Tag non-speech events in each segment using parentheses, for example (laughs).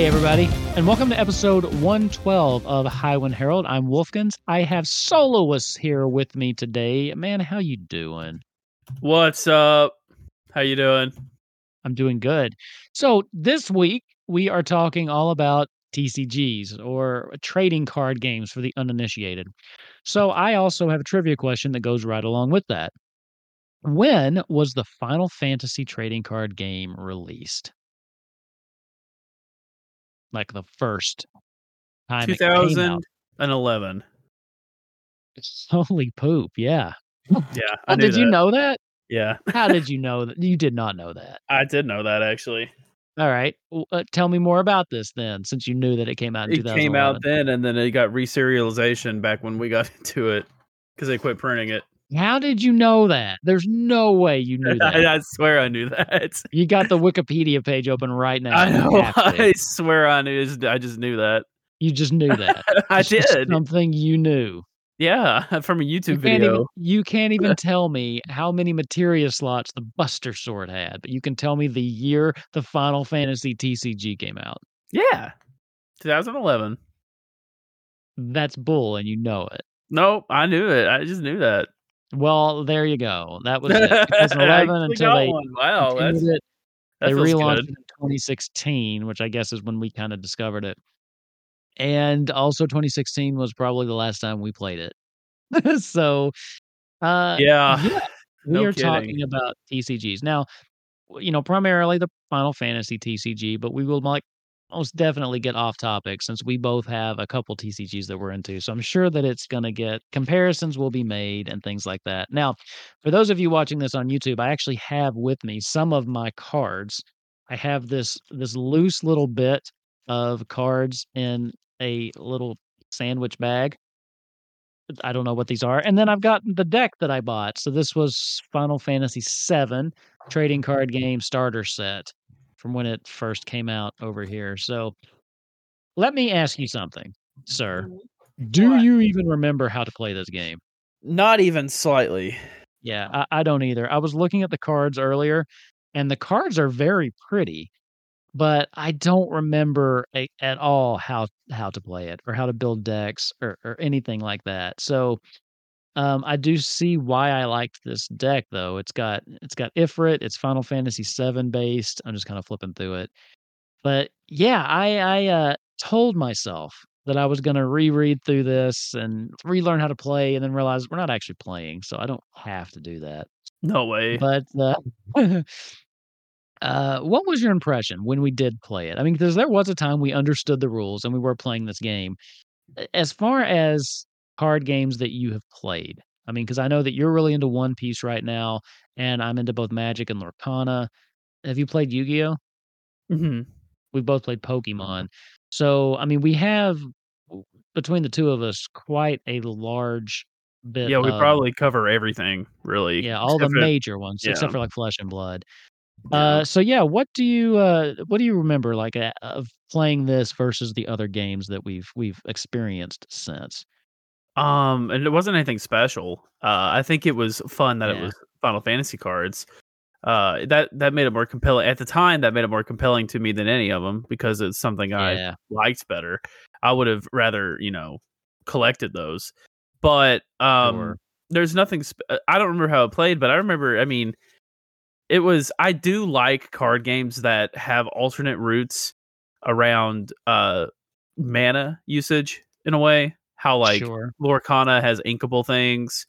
Hey, everybody, and welcome to episode 112 of Highwind Herald. I'm Wolfkinz. I have Soloists here with me today. Man, how you doing? What's up? How you doing? I'm doing good. So this week we are talking all about TCGs or trading card games for the uninitiated. So I also have a trivia question that goes right along with that. When was the Final Fantasy trading card game released? Like the first time it came out. 2011. (laughs) Holy poop! Yeah. Yeah. (laughs) I did you know that? Yeah. (laughs) How did you know that? You did not know that. I did know that actually. All right. Well, uh, tell me more about this then, since you knew that it came out in It 2011. came out then and then it got reserialization back when we got into it because they quit printing it. How did you know that? There's no way you knew (laughs) that. I, I swear I knew that. (laughs) you got the Wikipedia page open right now. I know. I swear I knew. I just knew that. You just knew that. (laughs) I It's did. something you knew. Yeah, from a YouTube You video. even you can't even tell me how many materia slots the Buster Sword had, but you can tell me the year the Final Fantasy TCG came out. Yeah, 2011. That's bull, and you know it. Nope, I knew it. I just knew that. Well, there you go. That (laughs) was it. 2011 until they. Wow, that's, it. they relaunched good. it in 2016, which I guess is when we kind of discovered it. And also 2016 was probably the last time we played it. (laughs) so uh Yeah, yeah, (laughs) we no are kidding. talking about TCGs. Now, you know, primarily the Final Fantasy TCG, but we will like most definitely get off topic since we both have a couple TCGs that we're into. So I'm sure that it's going to get comparisons will be made and things like that. Now, for those of you watching this on YouTube, I actually have with me some of my cards. I have this this loose little bit of cards in a little sandwich bag. I don't know what these are. And then I've got the deck that I bought. So this was Final Fantasy VII trading card game starter set from when it first came out over here. So let me ask you something, sir. Mm-hmm. Do What? you even remember how to play this game? not even slightly. Yeah, I, I don't either. I was looking at the cards earlier, and the cards are very pretty, but I don't remember a, at all how how to play it or how to build decks or, or anything like that. So, um, I do see why I liked this deck though. It's got it's got Ifrit. It's Final Fantasy VII based. I'm just kind of flipping through it, but yeah, I I uh, told myself that I was going to reread through this and relearn how to play, and then realize we're not actually playing, so I don't have to do that. No way. But uh, (laughs) uh, what was your impression when we did play it? I mean, because there was a time we understood the rules and we were playing this game. As far as card games that you have played, I mean, because I know that you're really into One Piece right now, and I'm into both Magic and Lorcana. Have you played Yu Gi Oh? Mhm. we both played Pokemon. So, I mean, we have between the two of us quite a large bit. Yeah, we of- probably cover everything, really. yeah, all the for- major ones yeah. except for like Flesh and Blood. Yeah. Uh, so yeah, what do you uh, what do you remember like uh, of playing this versus the other games that we've we've experienced since? Um, and it wasn't anything special. Uh, I think it was fun that it was Final Fantasy cards. Uh, that that made it more compelling at the time. That made it more compelling to me than any of them because it's something I liked better. I would have rather, you know, collected those. But um, Sure. there's nothing. Sp- uh, I don't remember how it played, but I remember. I mean, it was. I do like card games that have alternate routes around uh mana usage in a way. How like sure. Lorcana has inkable things.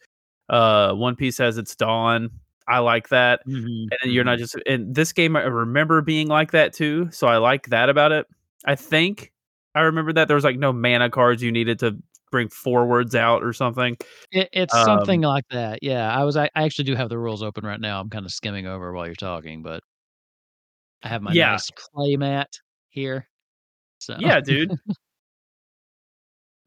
Uh, One Piece has its DON. I like that. Mhm, And then you're not just in this game. I remember being like that too, so I like that about it. I think I remember that there was like no mana cards you needed to bring forwards out or something. It, it's um, something like that. Yeah, I was. I, I actually do have the rules open right now. I'm kind of skimming over while you're talking, but I have my Yeah. nice play mat here. So Yeah, dude. (laughs) (laughs)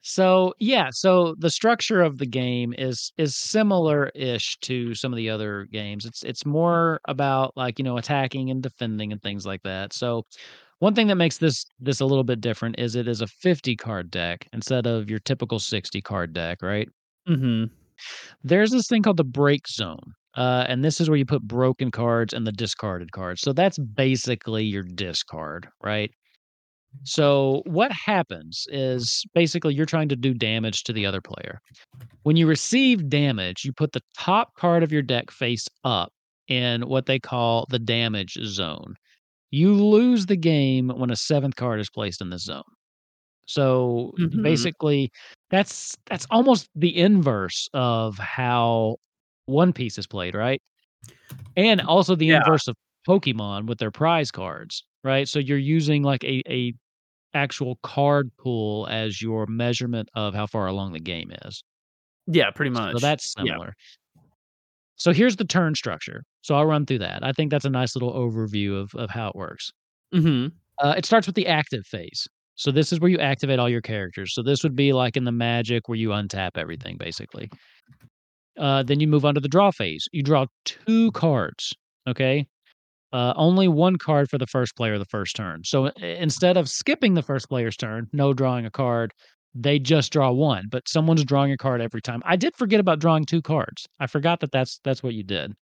So yeah, so the structure of the game is is similar-ish to some of the other games. It's it's more about like, you know, attacking and defending and things like that. So one thing that makes this this a little bit different is it is a 50 card deck instead of your typical 60 card deck, right? hmm There's this thing called the break zone. Uh, and this is where you put broken cards and the discarded cards. So that's basically your discard, right? So what happens is basically you're trying to do damage to the other player. When you receive damage, you put the top card of your deck face up in what they call the damage zone. You lose the game when a seventh card is placed in this zone. So hmm basically that's that's almost the inverse of how One Piece is played, right? And also the Yeah. inverse of Pokemon with their prize cards, right? So you're using like a a actual card pool as your measurement of how far along the game is. Yeah, pretty much. So that's Yeah. similar. So here's the turn structure. So I'll run through that. I think that's a nice little overview of of how it works. hmm Uh, it starts with the active phase. So this is where you activate all your characters. So this would be like in the Magic where you untap everything basically. Uh, then you move on to the draw phase. You draw 2 cards, okay? Uh, only 1 card for the first player the first turn. So instead of skipping the first player's turn, no drawing a card, they just draw 1, but someone's drawing a card every time. I did forget about drawing 2 cards. I forgot that that's that's what you did.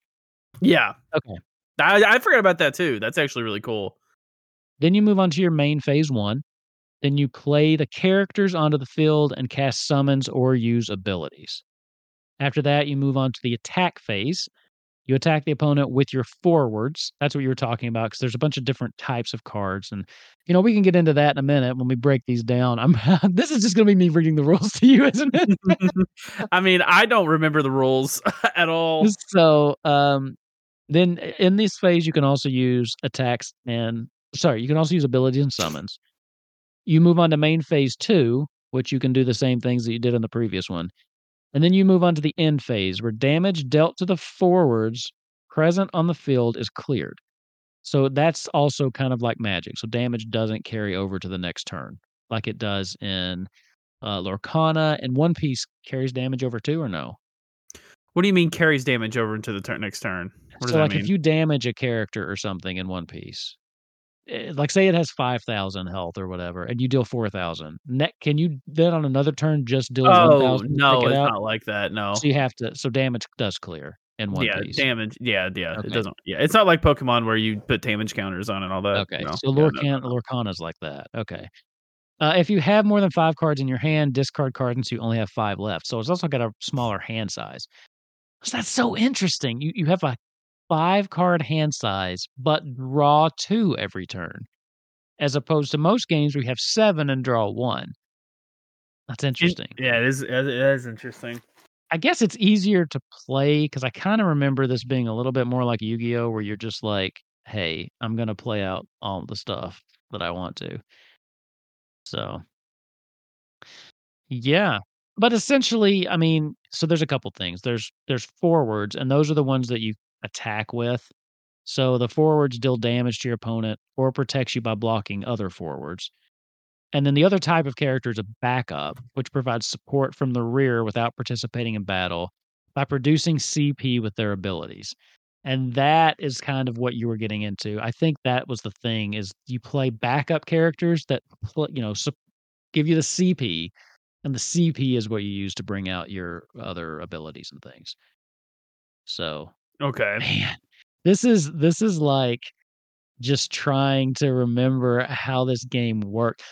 Yeah. Okay. I, I forgot about that too. That's actually really cool. Then you move on to your main phase 1. Then you play the characters onto the field and cast summons or use abilities. After that, you move on to the attack phase. You attack the opponent with your forwards. That's what you were talking about because there's a bunch of different types of cards, and you know we can get into that in a minute when we break these down. I'm (laughs) this is just gonna be me reading the rules (laughs) to you, isn't it? (laughs) I mean, I don't remember the rules at all. so, um, then in this phase, you can also use attacks and sorry, you can also use abilities and summons. You move on to main phase two, which you can do the same things that you did in the previous one. And then you move on to the end phase where damage dealt to the forwards present on the field is cleared. So that's also kind of like magic. So damage doesn't carry over to the next turn like it does in uh, Lorcana. And One Piece carries damage over too, or no? What do you mean carries damage over into the turn next turn? What does so that like mean? if you damage a character or something in One Piece, like say it has five thousand health or whatever, and you deal four thousand. Ne- can you then on another turn just deal oh no, it it's out? not like that. No. So you have to. So damage does clear in One yeah, Piece. damage. Yeah, yeah. Okay. It doesn't. Yeah, it's not like Pokemon where you put damage counters on and all that. Okay, no. so Yeah, Lorcan no, no. Lorcana's like that. Okay. Uh, if you have more than five cards in your hand, discard cards until you only have five left. So it's also got a smaller hand size. So that's so interesting. You you have a five card hand size, but draw two every turn, as opposed to most games we have seven and draw one. That's In- interesting. Yeah, it is. It is interesting. I guess it's easier to play because I kind of remember this being a little bit more like Yu Gi Oh, where you're just like, "Hey, I'm gonna play out all the stuff that I want to." So Yeah. But essentially, I mean, so there's a couple things. There's there's forwards, and those are the ones that you attack with. So the forwards deal damage to your opponent or protects you by blocking other forwards. And then the other type of character is a backup, which provides support from the rear without participating in battle by producing CP with their abilities. And that is kind of what you were getting into. I think that was the thing is you play backup characters that you know give you the CP and the CP is what you use to bring out your other abilities and things. So, Okay. man, this is this is like just trying to remember how this game worked.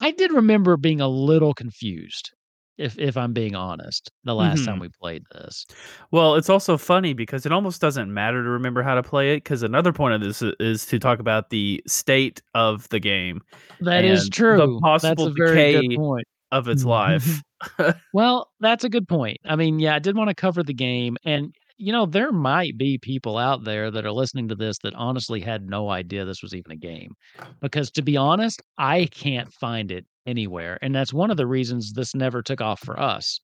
I did remember being a little confused, if if I'm being honest, the last time Mhm. we played this. Well, it's also funny because it almost doesn't matter to remember how to play it because another point of this i- is to talk about the state of the game That is true. the possible a very good decay point. of its life. (laughs) Well, that's a good point. I mean, yeah, I did want to cover the game, and you know, there might be people out there that are listening to this that honestly had no idea this was even a game. Because to be honest, I can't find it anywhere, and that's one of the reasons this never took off for us.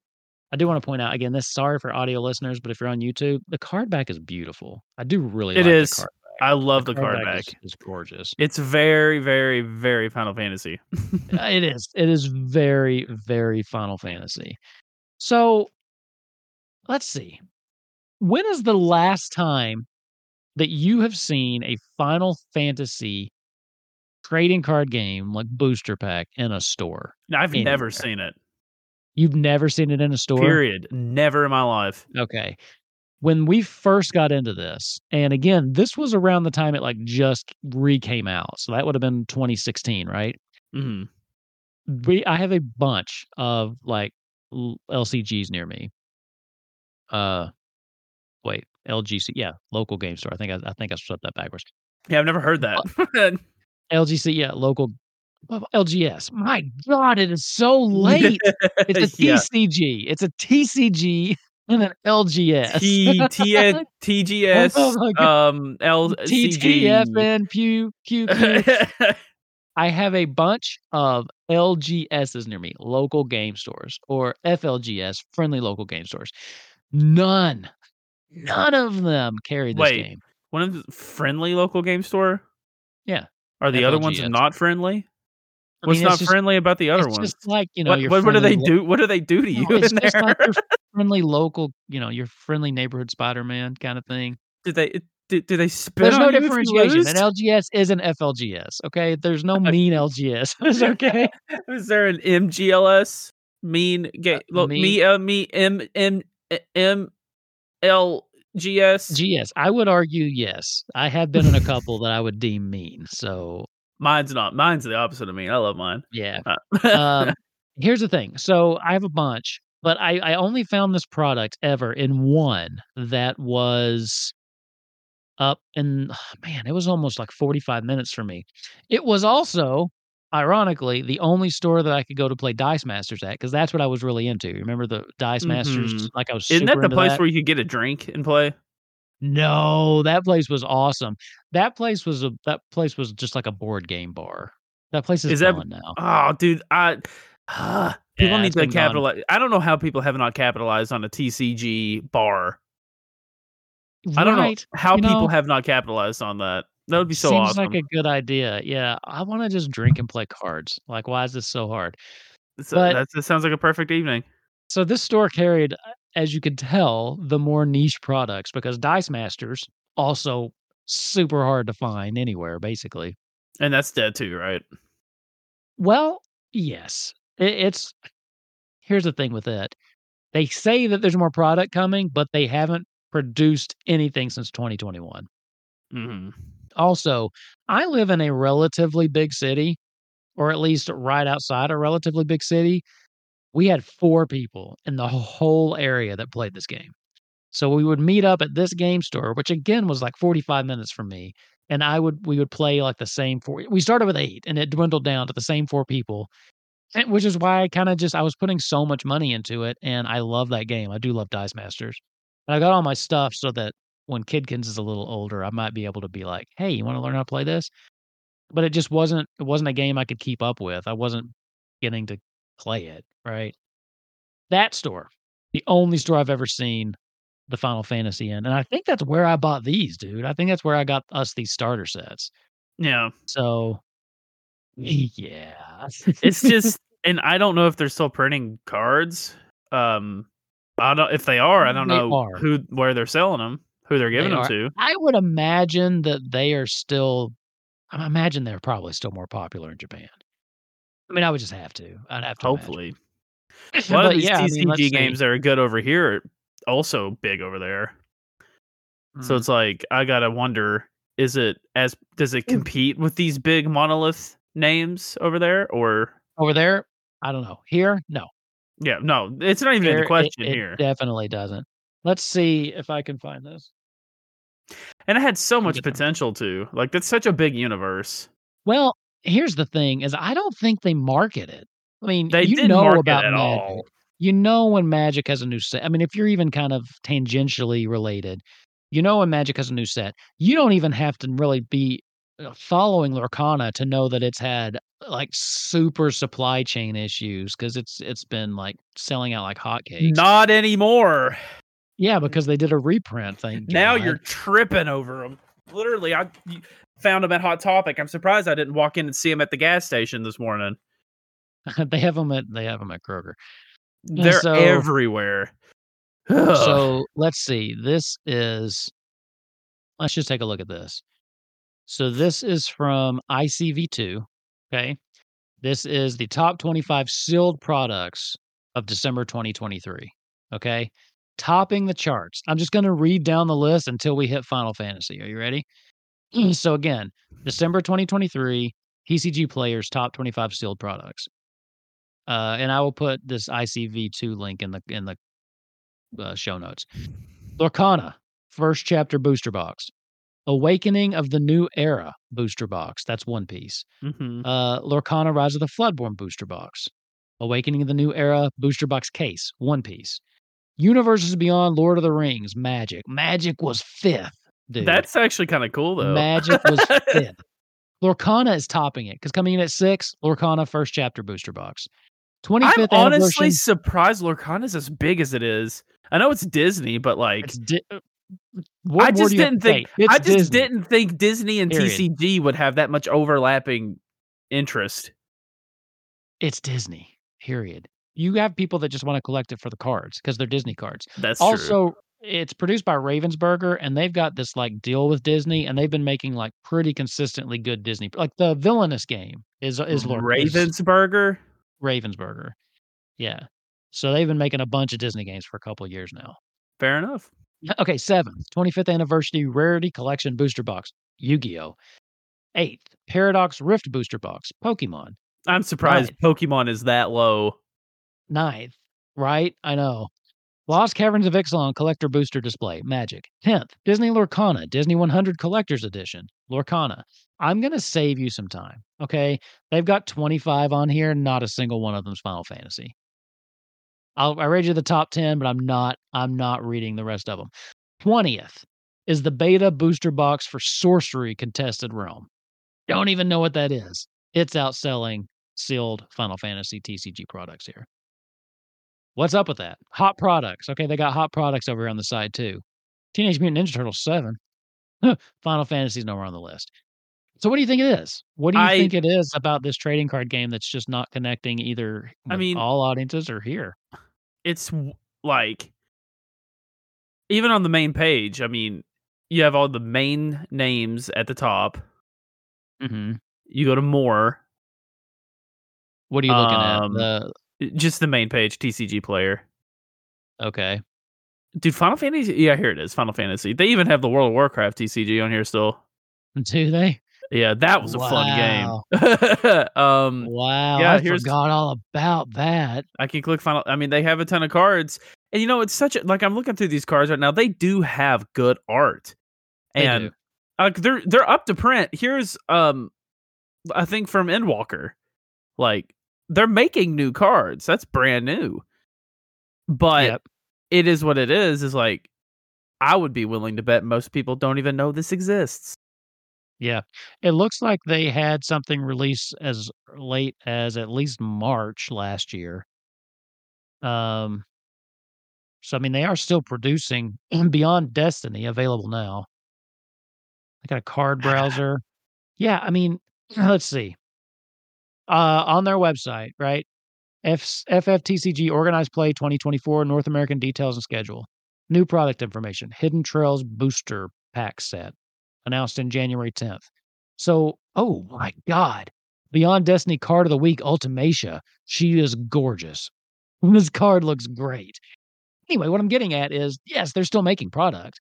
I do want to point out again, this sorry for audio listeners, but if you're on YouTube, the card back is beautiful. I do really It like is. the card I love the, card back. Is gorgeous. It's very, very, very Final Fantasy. Uh, it is. It is very, very Final Fantasy. So let's see. When is the last time that you have seen a Final Fantasy trading card game like booster pack in a store? I've anywhere? never seen it. You've never seen it in a store? Period. Never in my life. Okay. When we first got into this, and again, this was around the time it like just re came out. So that would have been 2016, right? hmm We I have a bunch of like LCGs near me. Uh wait, LGC, yeah, local game store. I think I, I think I flipped that backwards. Yeah, I've never heard that. LGC, (laughs) yeah, local LGS. My God, it is so (laughs) late. It's a Yeah. TCG. It's a TCG (laughs) and an LGS. T T N T G S Oh um L C G. TTFN Pew Q Q. I have a bunch of LGSs near me, local game stores, or FLGS, friendly local game stores. None, none of them carry this Wait. game. One of the friendly local game store. Yeah. Are the other ones not friendly? I What's mean, not just- friendly about the other it's ones? just like you know, what, what, what do they do? What do they do to you No, it's just there? like your (laughs) friendly local, you know, your friendly neighborhood Spider-Man kind of thing. do they do, do they spit There's no differentiation. An LGS is an FLGS. Okay, there's no (laughs) mean LGS. (laughs) It's okay. Is there an MGLS? Mean gay? look, mean- me, uh, me, M, M, M, L, G, S. GS. I would argue yes. I have been in a couple that I would deem mean. So Mine's not. Mine's the opposite of mean. I love mine. yeah. Uh, um, (laughs) here's the thing. So I have a bunch, but I, I only found this product ever in one that was up and (sighs) man, it was almost like 45 minutes for me. It was also, ironically, the only store that I could go to play Dice Masters at because that's what I was really into. Remember the Dice Masters? Mhm. Like I was Isn't that the place that? where you could get a drink and play? No, that place was awesome. That place was a that place was just like a board game bar. That place is, Is that- gone now. Oh, dude, I. ah, people Yeah, need to been gone. capitalize. I don't know how people have not capitalized on a TCG bar. I don't know how you people know, have not capitalized on that. That would be so Seems awesome. like a good idea. Yeah, I want to just drink and play cards. Like, why is this so hard? But- that sounds like a perfect evening. So this store carried, as you could tell, the more niche products because Dice Masters also super hard to find anywhere, basically. And that's dead too, right? Well, yes, it, it's. Here's the thing with it: they say that there's more product coming, but they haven't produced anything since 2021. hmm Also, I live in a relatively big city, or at least right outside a relatively big city. We had four people in the whole area that played this game. So we would meet up at this game store, which again was like 45 minutes from me. And I would we would play like the same four. We started with eight and it dwindled down to the same four people. Which is why I kind of just I was putting so much money into it and I love that game. I do love Dice Masters. And I got all my stuff so that when Kidkins is a little older, I might be able to be like, "Hey, you want to learn how to play this?" But it just wasn't. It wasn't a game I could keep up with. I wasn't getting to play it. Right. That store, the only store I've ever seen the Final Fantasy in, and I think that's where I bought these, dude. I think that's where I got us these starter sets. Yeah, So, yeah, it's just, (laughs) and I don't know if they're still printing cards. Um, I don't if they are. I don't They know are. who where they're selling them, who they're giving They them are. to. I would imagine that they are still. I imagine they're probably still more popular in Japan. I mean, I would just have to. I'd have to. Hopefully, a lot of these yeah, I mean, TCG see. games that are good over here are also big over there. So Mm. it's like I gotta wonder: is it as does it Mm. compete with these big monolith names over there, or over there, I don't know. Here, no. yeah, no, it's not even Here, in it- the question it here. definitely doesn't. Let's see if I can find this. And it had so much potential too. Like that's such a big universe. Well, here's the thing: is I don't think they market it. I mean, They you didn't know market about at Magic. all. You know when Magic has a new set. I mean, if you're even kind of tangentially related, you know when Magic has a new set. You don't even have to really be uh, following Lorcana to know that it's had like super supply chain issues because it's it's been like selling out like hotcakes. Not anymore. Yeah, because they did a reprint thing. Now you're tripping over them. literally I found them at Hot Topic. I'm surprised I didn't walk in and see them at the gas station this morning. (laughs) they have them at they have them at Kroger. Uh, They're so- everywhere. Ugh. So let's see. This is. Let's just take a look at this. So this is from ICV2. Okay. This is the top 25 sealed products of December 2023. Okay. Topping the charts. I'm just going to read down the list until we hit Final Fantasy. Are you ready? (clears throat) so again, December 2023, TCG players top 25 sealed products. Uh, and I will put this ICV2 link in the in the uh, show notes. Lorcana, first chapter booster box. Awakening of the New Era booster box. That's one piece. Mhm. Uh, Lorcana Rise of the Floodborn booster box. Awakening of the New Era booster box case. One piece. Universes Beyond Lord of the Rings. Magic. Magic was fifth, dude. That's actually kind of cool though. Magic was (laughs) fifth. Lorcana is topping it because coming in at six, Lorcana first chapter booster box. 25th I'm honestly surprised Lorcana's as big as it is. I know it's Disney, but like di- uh, what I just do you have didn't think I just Disney. didn't think Disney and Period. TCG would have that much overlapping interest. It's Disney. Period. You have people that just want to collect it for the cards because they're Disney cards. That's true. also, it's produced by Ravensburger, and they've got this like deal with Disney, and they've been making like pretty consistently good Disney. Like the villainous game is is Ravensburger. Ravensburger. Yeah. So they've been making a bunch of Disney games for a couple of years now. Fair enough. Okay, seventh, 25th anniversary rarity collection booster box, Yu-Gi-Oh. Eighth, Paradox Rift booster box, Pokemon. I'm surprised Pokemon is that low. Ninth, right? I know. Lost Caverns of Ixalan collector booster display, Magic. Tenth, Disney Lorcana, Disney 100 Collector's Edition, Lorcana. I'm gonna save you some time. Okay, they've got 25 on here. Not a single one of them's Final Fantasy. I'll I read you the top 10, but I'm not I'm not reading the rest of them. 20th is the beta booster box for Sorcery Contested Realm. Don't even know what that is. It's outselling sealed Final Fantasy TCG products here. What's up with that? Hot products. Okay, they got hot products over here on the side too. Teenage Mutant Ninja Turtles 7. Final Fantasy's nowhere on the list. So what do you think it is? What do you I- think it is about this trading card game that's just not connecting either I mean- all audiences or here? It's like even on the main page. I mean, you have all the main names at the top. Mm-hmm. You go to more, What are you looking Um, at? The just the main page TCG player. okay. Dude, Final Fantasy. Yeah, here it is. Final Fantasy. They even have the World of Warcraft TCG on here still. (laughs) Do they? Yeah, that was a Wow. fun game. (laughs) um, Wow. yeah, I here's- forgot all about that. I can click final. I mean, they have a ton of cards, and you know, it's such a like I'm looking through these cards right now. They do have good art, They and do. like they're they're up to print. Here's um, I think from Endwalker, like they're making new cards. That's brand new, but Yep. it is what it is. Is like I would be willing to bet most people don't even know this exists. Yeah. It looks like they had something released as late as at least March last year. Um so I mean they are still producing (clears throat) Beyond Destiny available now. I got a card (sighs) browser. Yeah, I mean, (clears throat) let's see. Uh on their website, right? F- FFTCG Organized Play 2024 North American details and schedule. New product information. Hidden Trials booster pack set announced in January 10th. So, oh my God. Beyond Destiny card of the week, Ultimecia. She is gorgeous. (laughs) This card looks great. Anyway, what I'm getting at is yes, they're still making product.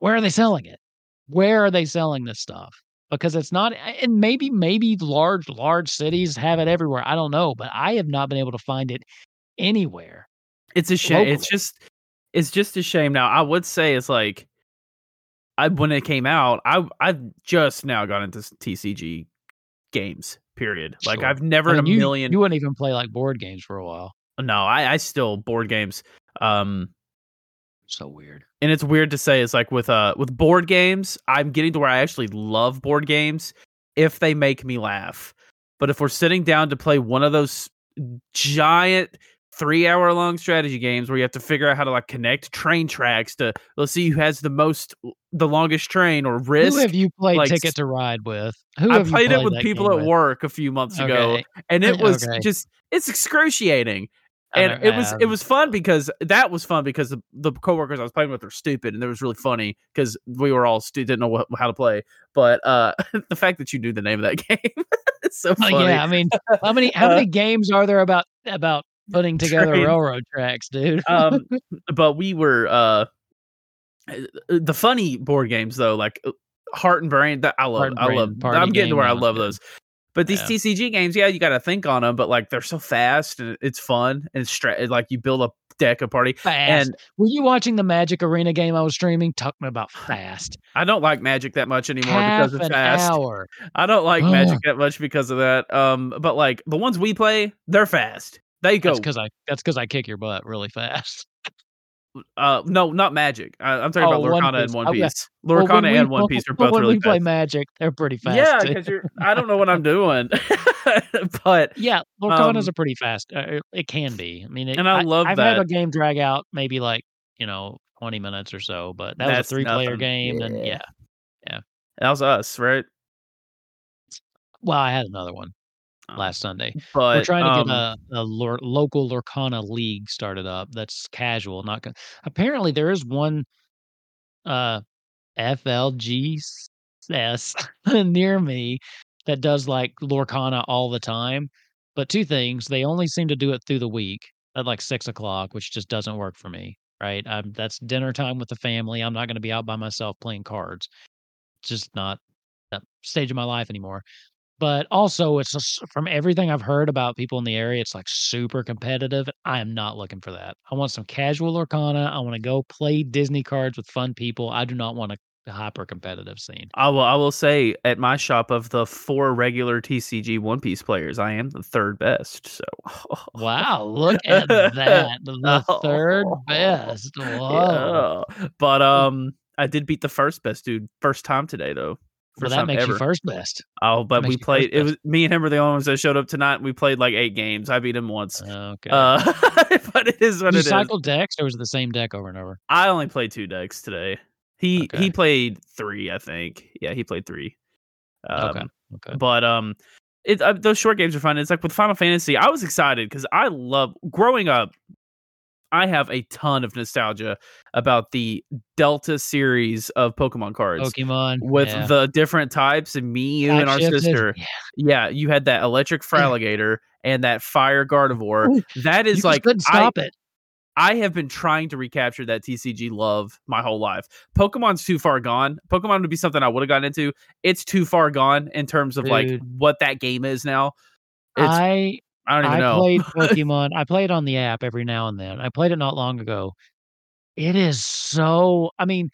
Where are they selling it? Where are they selling this stuff? Because it's not, and maybe, maybe large, large cities have it everywhere. I don't know, but I have not been able to find it anywhere. It's a shame. It's just it's just a shame. Now I would say it's like I when it came out, I I've just now got into TCG games. Period. Like I've never I in a you, million. you wouldn't even play like board games for a while. no, I I still board games. Um, So weird. and it's weird to say it's like with uh with board games, I'm getting to where I actually love board games if they make me laugh. But if we're sitting down to play one of those giant three hour long strategy games where you have to figure out how to like connect train tracks to let's see who has the most the longest train or risk. Who have you played like, Ticket to Ride with? Who I have you played it with people game at work a few months ago, and it was Okay. just it's excruciating. And it was it was fun because that was fun because the, the coworkers I was playing with were stupid and it was really funny because we were all stu- didn't know what, how to play. But uh, (laughs) the fact that you knew the name of that (laughs) game, it's so Oh, funny. yeah, I mean, (laughs) how many how Uh, many games are there about about putting together Train. railroad tracks, dude? um, but we were uh, the funny board games though, like uh, Heart and Brain. That I love. I love. I'm getting to where I love those. But these Yeah. TCG games, yeah, you got to think on them, but like they're so fast and it's fun and stra- like you build a deck of party. fast. And Were you watching the Magic Arena game I was streaming? Talking about (sighs) fast. I don't like Magic that much anymore Half because it's fast. hour. I don't like. Magic that much because of that. Um, but like the ones we play, they're fast. They go. That's because I that's because I kick your butt really fast. (laughs) Uh, no, not Magic. I, I'm talking Oh, about Piece. and One yeah. Piece. Well, Lorcana when we- and One Piece are well, both when really we play fast. Magic, they're pretty fast. yeah, (laughs) because you're. I don't know what I'm doing, (laughs) but Yeah, Lorcana's Um, a pretty fast. Uh, it can be. I mean, it, And I love I've had a game drag out maybe like you know twenty minutes or so, but that was a three-player nothing. game, and Yeah. yeah. that was us, right? Well, I had another one last Sunday. But We're trying to um, get a, a Lor- local Lorcana league started up. That's casual, not. Con- Apparently, there is one uh FLGS (laughs) near me that does like Lorcana all the time. But two things: they only seem to do it through the week at like six o'clock, which just doesn't work for me. Right? I'm, that's dinner time with the family. I'm not going to be out by myself playing cards. Just not that stage of my life anymore. But also, it's just, from everything I've heard about people in the area, it's like super competitive. I am not looking for that. I want some casual Lorcana. I want to go play Disney cards with fun people. I do not want a, hyper competitive scene. I will. I will say at my shop of the four regular TCG One Piece players, I am the third best. So Wow, look (laughs) at that. The third (laughs) best. Whoa. Yeah. But um, I did beat the first best dude first time today though. Well, that makes ever. you first best. Oh, but we played. It was me and him were the only ones that showed up tonight. and We played like eight games. I beat him once. Okay. Uh, (laughs) but it is what Did you it is. cycle decks or was it the same deck over and over? I only played two decks today. He Okay. he played three, I think. Yeah, he played three. Um, okay. Okay. But um, it uh, those short games are fun. It's like with Final Fantasy. I was excited because I love growing up. I have a ton of nostalgia about the Delta series of Pokemon cards Pokemon. with yeah. the different types and me, you, and our shifted. sister. Yeah. Yeah, you had that electric Feraligatr and that fire Gardevoir. Ooh, That You like couldn't I, stop it. I have been trying to recapture that TCG love my whole life. Pokemon's too far gone. Pokemon would be something I would have gotten into. It's too far gone in terms of like what that game is now. It's I, I don't even I know. played (laughs) Pokemon. I play it on the app every now and then. I played it not long ago. It is so. I mean,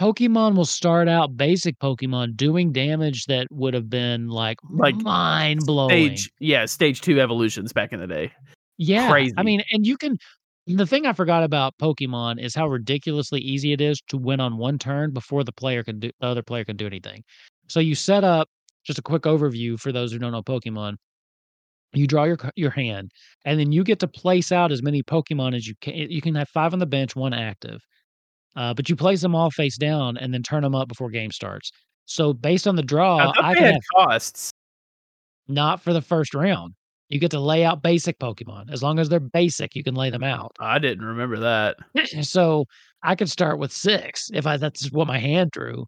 Pokemon will start out basic Pokemon doing damage that would have been like Like, mind blowing. Stage yeah, stage two evolutions back in the day. Yeah. crazy. I mean, and you can. The thing I forgot about Pokemon is how ridiculously easy it is to win on one turn before the player can do the other player can do anything. So you set up just a quick overview for those who don't know Pokemon. You draw your your hand, and then you get to place out as many Pokemon as you can. You can have five on the bench, one active, uh, but you place them all face down and then turn them up before game starts. So based on the draw, I I can have costs. not for the first round. You get to lay out basic Pokemon as long as they're basic. You can lay them out. I didn't remember that. (clears throat) so I could start with six if I that's what my hand drew,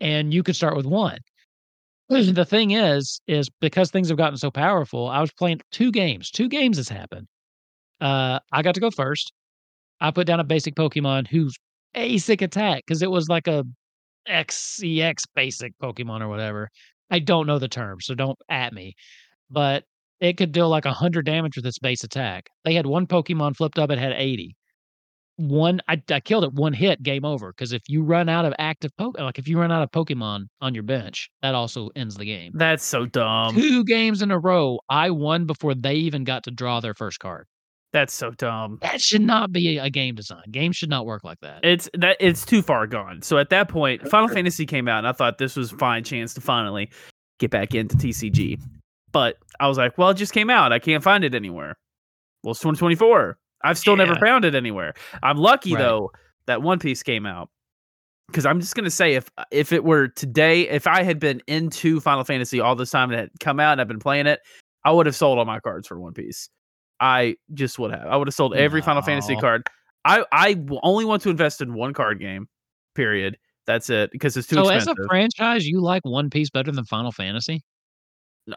and you could start with one. (clears throat) The thing is, is because things have gotten so powerful, I was playing two games. Two games has happened. Uh, I got to go first. I put down a basic Pokemon whose basic attack because it was like a XCX basic Pokemon or whatever. I don't know the term, so don't at me. But it could deal like 100 damage with its base attack. They had one Pokemon flipped up, it had 80. One, I, I killed it, one hit, game over. Because if you run out of active Pokemon, like if you run out of Pokemon on your bench, that also ends the game. That's so dumb. Two games in a row, I won before they even got to draw their first card. That's so dumb. That should not be a game design. Games should not work like that. It's that it's too far gone. So at that point, Final Fantasy came out, and I thought this was a fine chance to finally get back into TCG. But I was like, well, it just came out. I can't find it anywhere. Well, it's 2024. I've still never found it anywhere. I'm lucky Right. though that One Piece came out. Because I'm just gonna say, if uh, if it were today, if I had been into Final Fantasy all this time and it had come out and I've been playing it, I would have sold all my cards for One Piece. I just would have. I would have sold every Final Fantasy card. I I only want to invest in one card game. Period. That's it. Because it's too So as a franchise, you like One Piece better than Final Fantasy?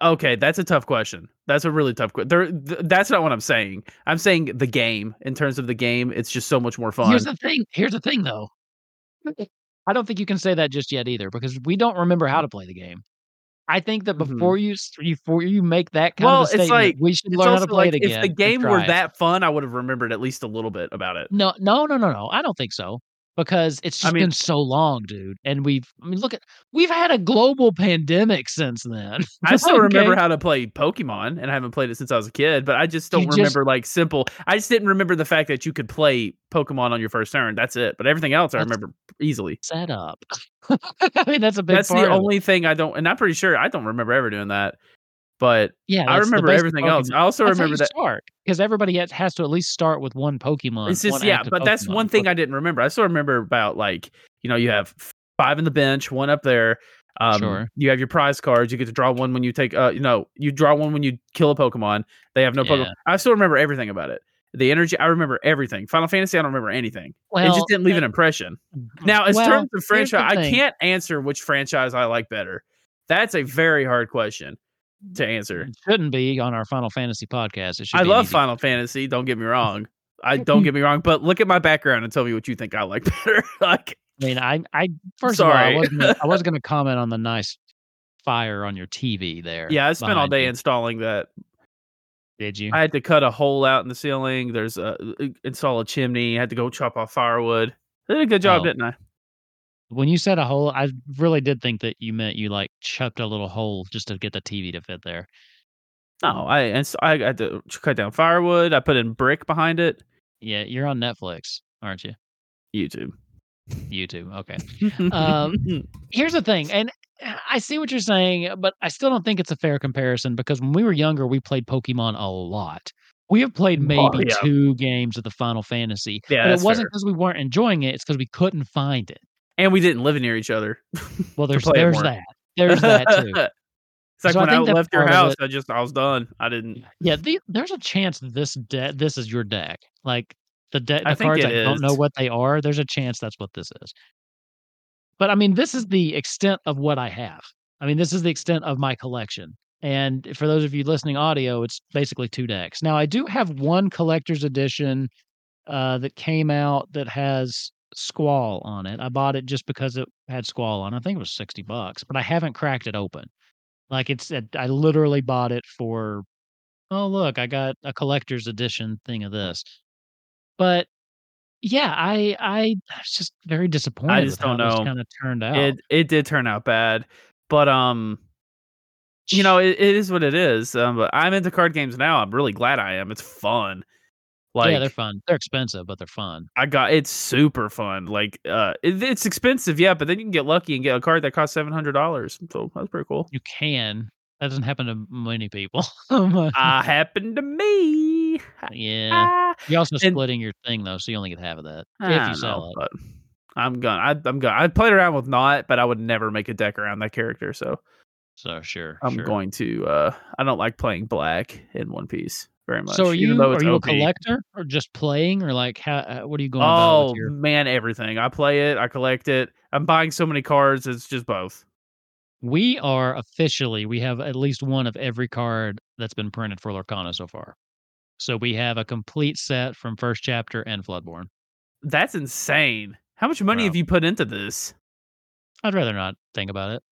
Okay, that's a tough question. That's a really tough question. Th- that's not what I'm saying. I'm saying the game. In terms of the game, it's just so much more fun. Here's the thing. Here's the thing, though. I don't think you can say that just yet either, because we don't remember how to play the game. I think that Mhm. before you before you make that kind Well, of a it's like- we should learn how to play like it if the game were it. that fun, I would have remembered at least a little bit about it. No, no, no, no, no. I don't think so. Because it's I just mean- been so long, dude. And we've I mean, look at we've had a global pandemic since then. (laughs) I still remember how to play Pokemon, and I haven't played it since I was a kid. But I just don't You just- remember like simple. I just didn't remember the fact that you could play Pokemon on your first turn. That's it. But everything else, I remember easily. set up. (laughs) I mean, that's a big That's part the of it. only thing I don't, and I'm pretty sure I don't remember ever doing that. But Yeah, I remember everything else. I also That's remember that. start because everybody has, to at least start with one Pokemon. It's just yeah, but that's one thing I didn't remember. I still remember about like you know you have five in the bench, one up there. Um, Sure. You have your prize cards. You get to draw one when you take. Uh, you know, you draw one when you kill a Pokemon. They have no Pokemon. Yeah. I still remember everything about it. The energy. I remember everything. Final Fantasy. I don't remember anything. Well, it just didn't leave an impression. Now, as well, terms of franchise, I can't answer which franchise I like better. That's a very hard question to answer. It shouldn't be on our Final Fantasy podcast. It should. I love easy- Final Fantasy. Don't get me wrong. I don't (laughs) get me wrong, but look at my background and tell me what you think I like (laughs) better. like, I mean, I, I first Sorry. of all, I wasn't, gonna- I wasn't (laughs) going to comment on the nice fire on your TV there. yeah, I spent all day you. installing that. Did you? I had to cut a hole out in the ceiling. There's a uh, install a chimney. I had to go chop off firewood. I did a good job, Oh. didn't I? When you said a hole, I really did think that you meant you like chucked a little hole just to get the TV to fit there. No, I inst- I had to cut down firewood. I put in brick behind it. Yeah, you're on Netflix, aren't you? YouTube. YouTube. Okay. Um, (laughs) Here's the thing, and I see what you're saying, but I still don't think it's a fair comparison because when we were younger, we played Pokemon a lot. We have played Oh, maybe yeah. two games of the Final Fantasy. Yeah, but it wasn't because we weren't enjoying it; it's because we couldn't find it. And we didn't live near each other. (laughs) Well, there's there's that. There's that too. (laughs) it's like So when I, that's left your house. I just I was done. I didn't. Yeah, the, there's a chance this deck this is your deck. Like the deck, the think cards I don't know what they are. There's a chance that's what this is. But I mean, this is the extent of what I have. I mean, this is the extent of my collection. And for those of you listening audio, it's basically two decks. Now, I do have one collector's edition uh, that came out that has Squall on it. I bought it just because it had Squall on. it. I think it was sixty bucks, but I haven't cracked it open. Like it's, I literally bought it for oh look i got a collector's edition thing of this but yeah i i was just very disappointed I just don't know. kind of turned out It it did turn out bad, but um, you know it, it is what it is. Um, but I'm into card games now. I'm really glad I am. It's fun. Like yeah they're fun they're expensive but they're fun I got it's super fun. Like uh, it, it's expensive, yeah, but then you can get lucky and get a card that costs seven hundred dollars. So that's pretty cool. you can that doesn't happen to many people (laughs) But, uh, happened to me. yeah Ah, you're also and- splitting your thing though so you only get half of that I if you sell know, it. But I'm gonna. I, I'm gonna. I played around with not, but I would never make a deck around that character. So so sure I'm sure. going to. uh I don't like playing black in One Piece very much. so are you are you OP. a collector or just playing or like how uh, what are you going about Oh your man, everything. I play it. I collect it. I'm buying so many cards. It's just both. We are officially, we have at least one of every card that's been printed for Lorcana so far. So we have a complete set from first chapter and Floodborn. That's insane. How much money Wow. have you put into this? I'd rather not think about it.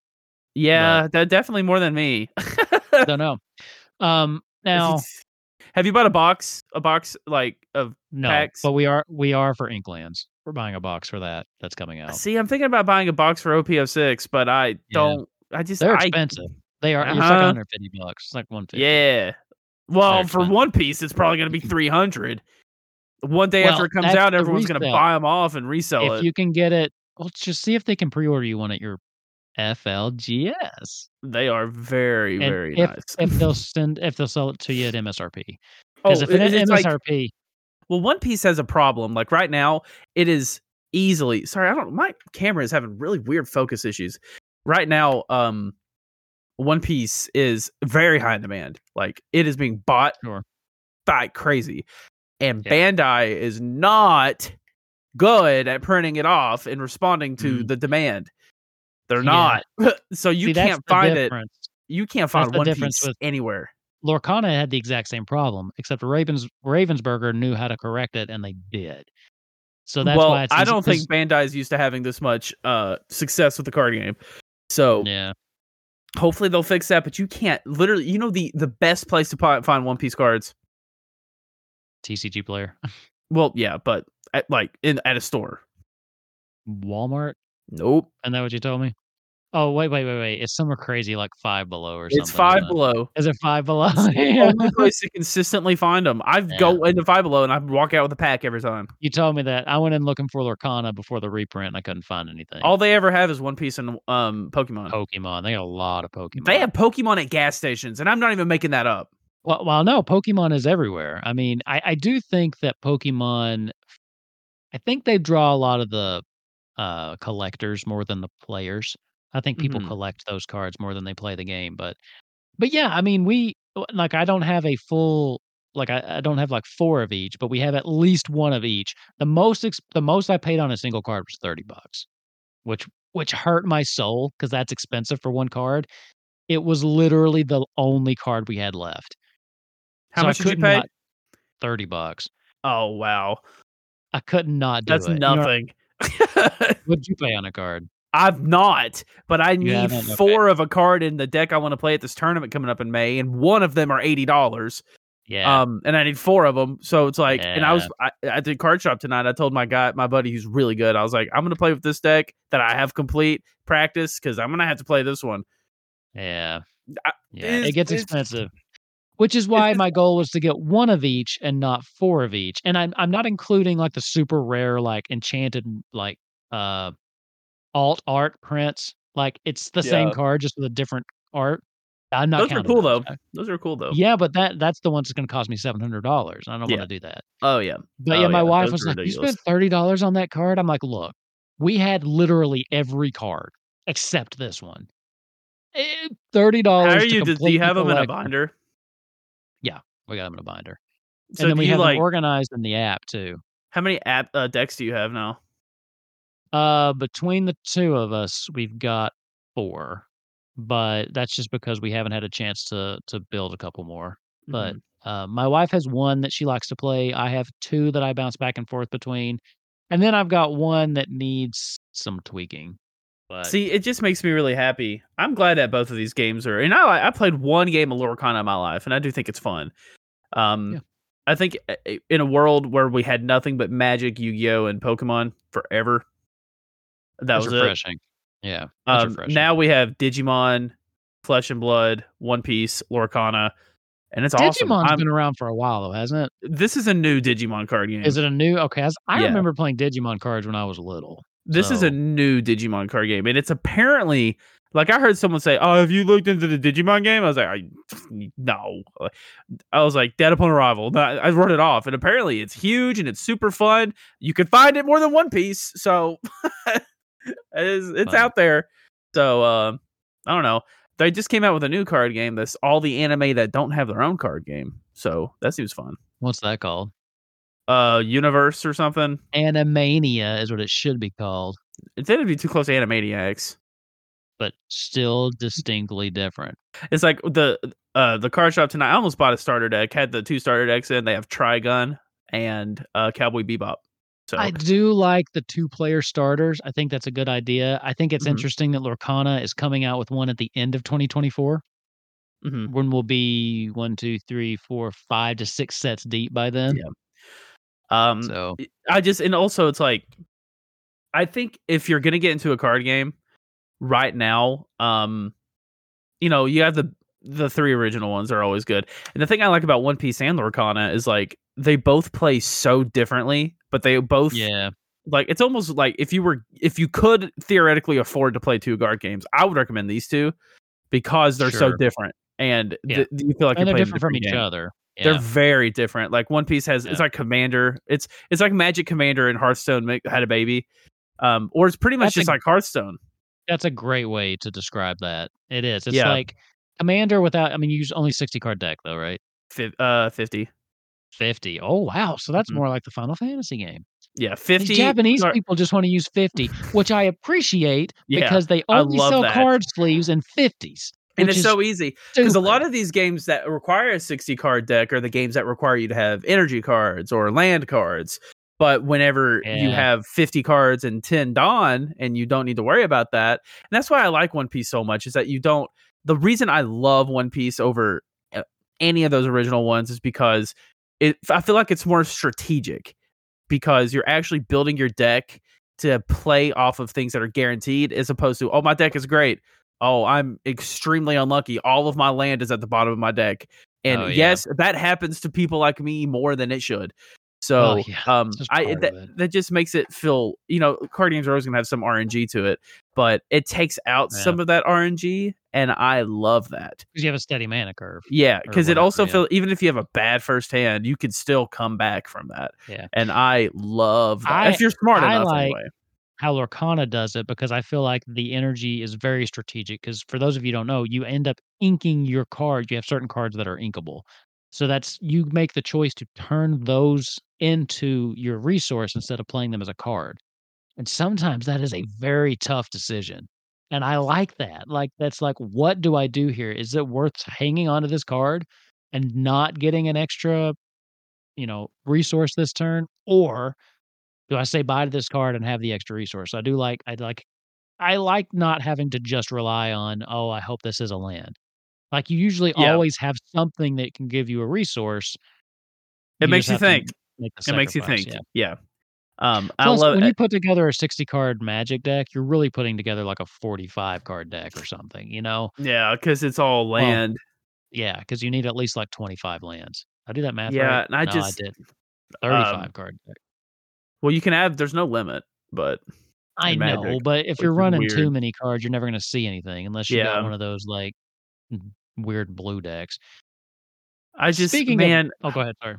Yeah, that definitely more than me. I don't know. Um (laughs) now have you bought a box? A box like of no, packs? but we are we are for Inklands. We're buying a box for that that's coming out. See, I'm thinking about buying a box for OP06, but I don't. I just They're I- expensive. They are it's like Uh-huh. 150 bucks. It's like 150. Yeah. Well, They're for expensive. One Piece, it's probably going to be (laughs) 300. One day Well, after it comes out, everyone's going to buy them off and resell If it. If you can get it, well just see if they can pre-order you one at your FLGS. they are very, And very if, nice. if they'll (laughs) send if they'll sell it to you at MSRP. Because if it- it, it's like- MSRP, Well, One Piece has a problem. Like right now, it is easily. Sorry, I don't. My camera is having really weird focus issues. Right now, um, One Piece is very high in demand. Like it is being bought Sure. like crazy, and Yeah. Bandai is not good at printing it off and responding to Mm. the demand. They're Yeah. not. (laughs) so you See, can't the find it. You can't find the One difference Piece with- anywhere. Lorcana had the exact same problem, except Ravens Ravensburger knew how to correct it, and they did. So that's well, why it's I don't think Bandai is used to having this much uh success with the card game. So Yeah, hopefully they'll fix that. But you can't literally, you know, the the best place to find One Piece cards. TCG player, (laughs) Well, yeah, but at, like in at a store. Walmart, Nope, and that what you told me? Oh wait, wait, wait, wait! It's somewhere crazy like Five Below or something. it's Five? Below. Is it Five Below? It's the only place to consistently find them. I Yeah. go into Five Below and I walk out with a pack every time. you told me that. I went in looking for Lorcana before the reprint, and I couldn't find anything. All they ever have is One Piece and um Pokemon. Pokemon. They got a lot of Pokemon. They have Pokemon at gas stations, and I'm not even making that up. Well, well, no, Pokemon is everywhere. I mean, I, I do think that Pokemon, I think they draw a lot of the uh, collectors more than the players. I think people Mhm. collect those cards more than they play the game. But, but yeah, I mean, we like I don't have a full like I, I don't have like four of each, but we have at least one of each. The most ex- the most I paid on a single card was thirty bucks, which which hurt my soul because that's expensive for one card. It was literally the only card we had left. How So I much did you pay? Thirty bucks. Oh wow, I could not do that's it. You know, nothing. (laughs) what'd you pay on a card? I've not, but I need haven't? Four of a card in the deck I want to play at this tournament coming up in May, and one of them are eighty dollars. Yeah. Um, and I need four of them. So it's like, and I was I, at the card shop tonight. I told my guy, my buddy, who's really good. I was like, I'm gonna play with this deck that I have complete practice because I'm gonna have to play this one. yeah. I- Yeah. it gets expensive. Which is why my goal was to get one of each and not four of each. And I'm I'm not including like the super rare, like enchanted, like uh alt art prints. Like it's the same card just with a different art. I'm not Those are cool those. though. Those are cool though. Yeah, but that that's the one that's going to cost me seven hundred dollars. I don't Yeah. want to do that. Oh yeah. But Oh, yeah, my yeah, wife those was like, "You spent thirty dollars on that card." I'm like, "Look, we had literally every card except this one. Eh, Thirty How dollars. are you? Do, you have them in a binder? Yeah, we got them in a binder, So and then we have like them organized in the app too. how many app uh, decks do you have now? Uh, between the two of us, we've got four, but that's just because we haven't had a chance to to build a couple more. But Mhm. uh, my wife has one that she likes to play. I have two that I bounce back and forth between, and then I've got one that needs some tweaking. But See, it just makes me really happy. I'm glad that both of these games are. And I I played one game of Lorcana in my life, and I do think it's fun. Um, Yeah. I think uh, uh, in a world where we had nothing but Magic, Yu Gi Oh, and Pokemon forever, that was it. refreshing. Yeah, Um, refreshing. now we have Digimon, Flesh and Blood, One Piece, Lorcana, and it's Digimon's awesome. I'm- been around for a while though, hasn't it? this is a new Digimon card game. Is it a new? Okay, I, Yeah. remember playing Digimon cards when I was little. This is a new Digimon card game, and it's apparently like I heard someone say, "Oh, have you looked into the Digimon game?" I was like, I, (laughs) "No." I was like, "Dead upon arrival." I wrote it off, and apparently it's huge and it's super fun. You can find it more than one piece, so (laughs) (laughs) it's, it's Fun. out there. So uh, I don't know. They just came out with a new card game that's all the anime that don't have their own card game. So that seems fun. What's that called? Uh, Universe or something. Animania is what it should be called, It's gonna be too close to Animaniacs. but still distinctly different. It's like the uh the card shop tonight. I almost bought a starter deck. Had the two starter decks in. They have Trigun and uh Cowboy Bebop. So I do like the two player starters. I think that's a good idea. I think it's Mhm. interesting that Lorcana is coming out with one at the end of 2024. mhm. When we'll be one, two, three, four, five to six sets deep by then. Yeah. um So I just and also it's like I think if you're gonna get into a card game right now, um, you know, you have the the three original ones are always good. And the thing I like about One Piece and Lorcana is like they both play so differently, but they both yeah, like it's almost like if you were if you could theoretically afford to play two guard games, I would recommend these two because they're so different and Yeah. th- you feel like and they're different from each game. other. They're very different. Like One Piece has it's like Commander. It's it's like Magic Commander and Hearthstone make, had a baby. Um, or it's pretty much That's a- just like Hearthstone. That's a great way to describe that. It is. It's Yeah. like Commander without I mean you use only 60 card deck though, right? Uh, fifty. 50. Oh wow. So that's Mhm. more like the Final Fantasy game. Yeah, These fifty. Japanese card- people just want to use 50, which I appreciate (laughs) Yeah, because they only sell that. card sleeves in 50s. and it's so easy because a lot of these games that require a 60 card deck are the games that require you to have energy cards or land cards but whenever you have 50 cards and 10 DON and you don't need to worry about that and that's why i like one piece so much is that you don't the reason i love one piece over uh, any of those original ones is because it i feel like it's more strategic because you're actually building your deck to play off of things that are guaranteed as opposed to oh my deck is great. Oh i'm extremely unlucky. All of my land is at the bottom of my deck. And Oh, yeah. yes that happens to people like me more than it should so Oh, yeah, um i that, that just makes it feel you know card games are always going to have some rng to it but it takes out Yeah. some of that rng and i love that Because you have a steady mana curve. yeah because it also yeah. feel even if you have a bad first hand you can still come back from that Yeah. and i love that I- if you're smart I enough like- anyway how Lorcana does it because I feel like the energy is very strategic. Because for those of you who don't know, you end up inking your card. You have certain cards that are inkable. So that's you make the choice to turn those into your resource instead of playing them as a card. And sometimes that is a very tough decision. And I like that. Like that's like, what do I do here? Is it worth hanging onto this card and not getting an extra, you know, resource this turn? Or do I say bye to this card and have the extra resource? I do like I like I like not having to just rely on, oh, I hope this is a land. Like you usually Yeah. always have something that can give you a resource. It makes you think. make it makes you think yeah. yeah, um i Plus, love when it you put together a 60 card magic deck, you're really putting together like a 45 card deck or something, you know? yeah because it's all Well, land Yeah, because you need at least like 25 lands. I do that math Yeah, right? and I No, just, I did. um, 35 card deck. well you can have there's no limit but I know, but if you're running too many cards, you're never going to see anything unless you got one of those like weird blue decks. i just Speaking man of, oh, go ahead. Sorry.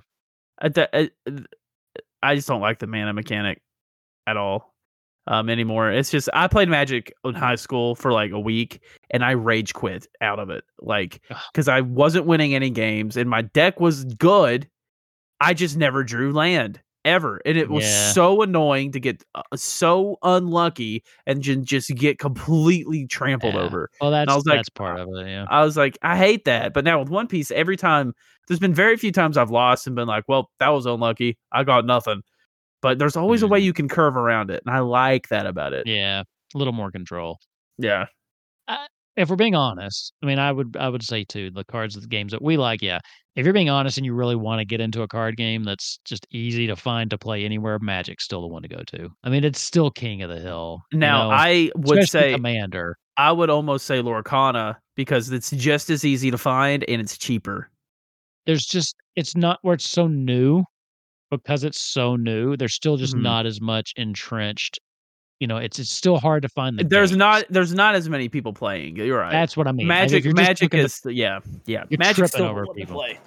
I just don't like the mana mechanic at all um anymore it's just i played magic in high school for like a week and i rage quit out of it like because i wasn't winning any games and my deck was good i just never drew land ever and it was Yeah. so annoying to get uh, so unlucky and ju- just get completely trampled Yeah. over Well, that's was like, that's part of it. Yeah. I was like, I hate that. But now with One Piece, every time there's been very few times I've lost and been like, well, that was unlucky. I got nothing. But there's always a way Mhm. you can curve around it, and I like that about it. Yeah. A little more control. Yeah, If we're being honest, I mean, I would I would say too the cards, the games that we like. Yeah. If you're being honest and you really want to get into a card game that's just easy to find to play anywhere, Magic's still the one to go to. I mean, it's still king of the hill. you Now know, I would especially say Commander. I would almost say Lorcana because it's just as easy to find and it's cheaper. there's just it's not where it's so new because it's so new there's still just Mhm. not as much entrenched you know it's it's still hard to find the There's games. not there's not as many people playing. You're right. that's what i mean Magic you're Magic is yeah yeah You're Magic's still over the people. play.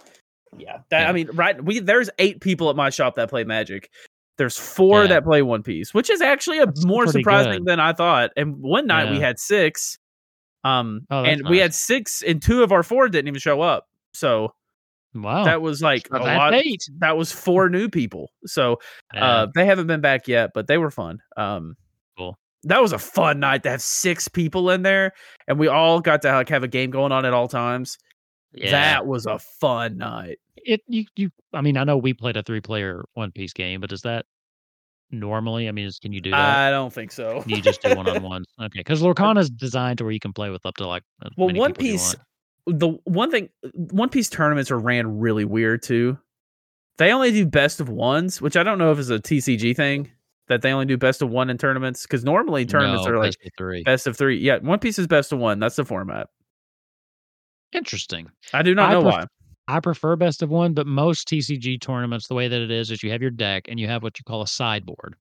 Yeah, that Yeah. I mean right we there's eight people at my shop that play Magic. There's four Yeah. that play One Piece, which is actually a That's more surprising good. than I thought. And one night we had six, um, Oh, and we had six, and two of our four didn't even show up. So wow that was like a lot. eight That was four new people. So uh, they haven't been back yet, but they were fun. Um. That was a fun night to have six people in there, and we all got to like have a game going on at all times. yeah That was a fun night. it you you i mean i know we played a three player one piece game but is that normally i mean is, can you do that I don't think so. you just do one on (laughs) ones okay because lorcana is designed to where you can play with up to like Well, many One people you Piece, want. the one thing, One Piece tournaments are ran really weird too. They only do best of ones, which I don't know if it's a TCG thing that they only do best of one in tournaments because normally tournaments No, are like best of three best of three. Yeah, One Piece is best of one. That's the format. interesting I do not I know pref- why. I prefer best of one, but most TCG tournaments, the way that it is, is you have your deck and you have what you call a sideboard.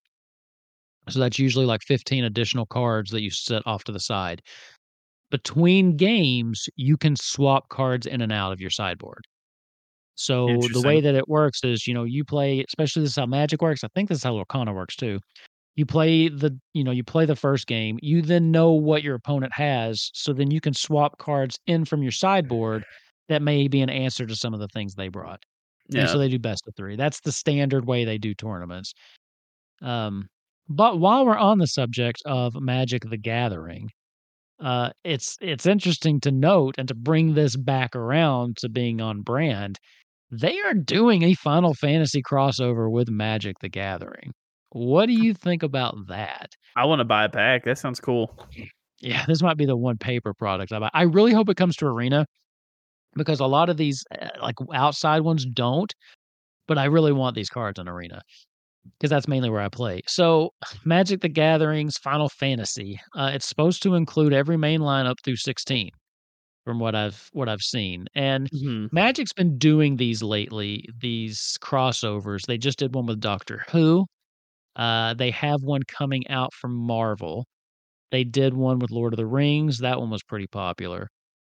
So that's usually like 15 additional cards that you set off to the side. Between games, you can swap cards in and out of your sideboard. So the way that it works is, you know, you play, especially this is how Magic works. I think this is how Lorcana works too. You play the, you know, you play the first game. You then know what your opponent has, so then you can swap cards in from your sideboard that may be an answer to some of the things they brought. And Yeah. so they do best of three. That's the standard way they do tournaments. Um, but while we're on the subject of Magic the Gathering, uh, it's it's interesting to note and to bring this back around to being on brand. They are doing a Final Fantasy crossover with Magic the Gathering. What do you think about that? I want to buy a pack. That sounds cool. Yeah, this might be the one paper product I buy. I really hope it comes to Arena because a lot of these uh, like outside ones don't. But I really want these cards in Arena because that's mainly where I play. So, Magic the Gatherings Final Fantasy. Uh, it's supposed to include every main line up through 16 from what I've what I've seen. And Mhm. Magic's been doing these lately, these crossovers. They just did one with Doctor Who. Uh, they have one coming out from Marvel. They did one with Lord of the Rings. That one was pretty popular.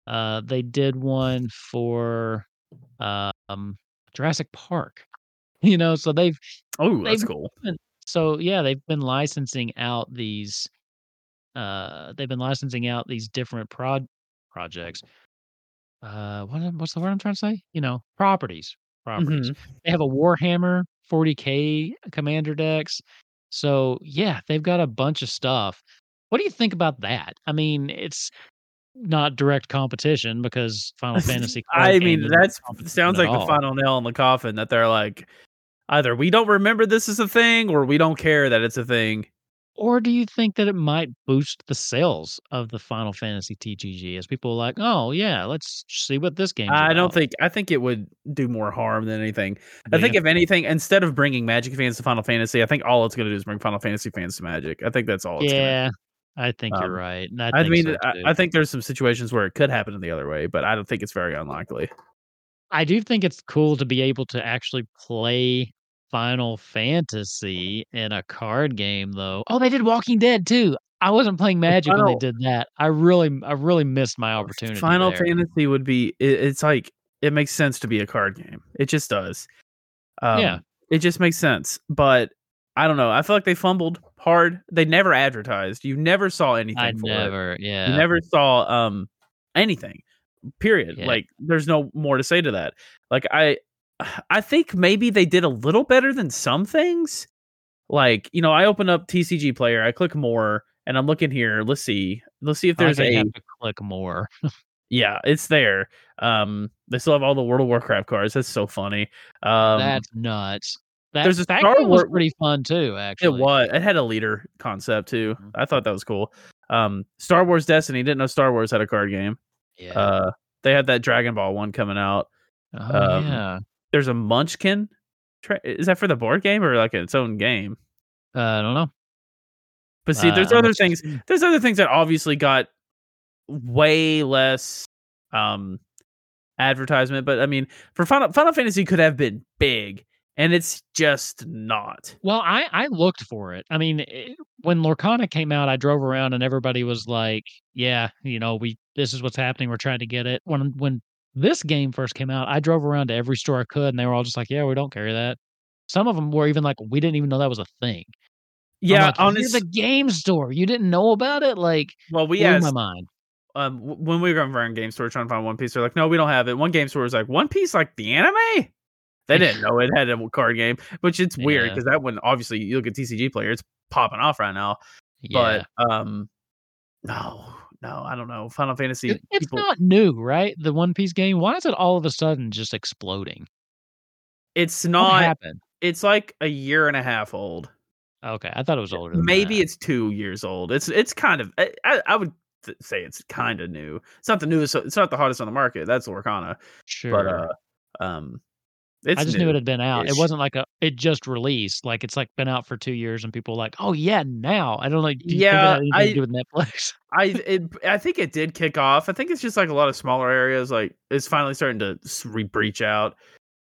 Uh, they did one for um, Jurassic Park. (laughs) You know, so they've Oh, that's They've- cool. so yeah, they've been licensing out these uh they've been licensing out these different prod projects. Uh what what's the word I'm trying to say? You know, properties. Properties. Mhm. They have a Warhammer 40K commander decks. So yeah, they've got a bunch of stuff. What do you think about that? I mean, it's not direct competition because Final (laughs) Fantasy I mean, competition sounds like the all. final nail in the coffin that they're like, either we don't remember this is a thing or we don't care that it's a thing. Or do you think that it might boost the sales of the Final Fantasy TCG as people are like, oh yeah, let's see what this game. I don't think. I think it would do more harm than anything. I think if anything, instead of bringing Magic fans to Final Fantasy, I think all it's going to do is bring Final Fantasy fans to Magic. I think that's all. It's gonna yeah, I think Um, you're right. I, I mean, so, I. I think there's some situations where it could happen in the other way, but I don't think it's very unlikely. I do think it's cool to be able to actually play Final Fantasy in a card game, though. Oh, they did Walking Dead too. I wasn't playing Magic when they did that. I really, I really missed my opportunity. Final there. Fantasy would be. It, it's like it makes sense to be a card game. It just does. Um, Yeah. it just makes sense. But I don't know. I feel like they fumbled hard. They never advertised. You never saw anything. I for it. never, yeah. You never saw um anything. Period. Yeah. Like there's no more to say to that. Like I I think maybe they did a little better than some things. Like, you know, I open up TCG player, I click more, and I'm looking here. Let's see. Let's see if there's I a have to click more. (laughs) yeah, it's there. Um they still have all the World of Warcraft cards. That's so funny. Um That's nuts. That, there's a that Star game was pretty fun too. Actually, it was it had a leader concept too. Mhm. I thought that was cool. Um Star Wars Destiny, didn't know Star Wars had a card game. Yeah. Uh they had that Dragon Ball one coming out. oh um, yeah. There's a Munchkin. Tra- is that for the board game or like its own game? Uh, I don't know. But see, Uh, there's I'm other things. There's other things that obviously got way less um advertisement. But I mean, for Final Final Fantasy could have been big, and it's just not. Well, I I looked for it. I mean, it, when Lorcana came out, I drove around and everybody was like, "Yeah, you know, we this is what's happening. We're trying to get it." When when this game first came out, I drove around to every store I could, and they were all just like, "Yeah, we don't carry that." Some of them were even like, "We didn't even know that was a thing." Yeah, like, "You're honestly. the game store. You didn't know about it? Like, Well, we blew asked my mind. um when we were going around game store trying to find One Piece. They're like, no, we don't have it. One game store was like, One Piece, like the anime. They didn't (laughs) know it had a card game, which it's weird because that one obviously you look at TCG player, it's popping off right now. Yeah, But um, no, no, I don't know. Final Fantasy. It- it's people, not new, right? The One Piece game. Why is it all of a sudden just exploding? it's not. It's like a year and a half old. Okay, I thought it was older. Than Maybe that. it's two years old. It's it's kind of. I, I- I would say it's kind of new. It's not the newest. It's not the hottest on the market. That's Lorcana. sure. But uh, um, it's. I just knew it had been out. It wasn't like a it just released. Like it's like been out for two years, and people are like, oh yeah, now. I don't like. Do you think it Yeah, I- to do with Netflix? (laughs) I it, I think it did kick off. I think it's just like a lot of smaller areas. Like it's finally starting to re breach out.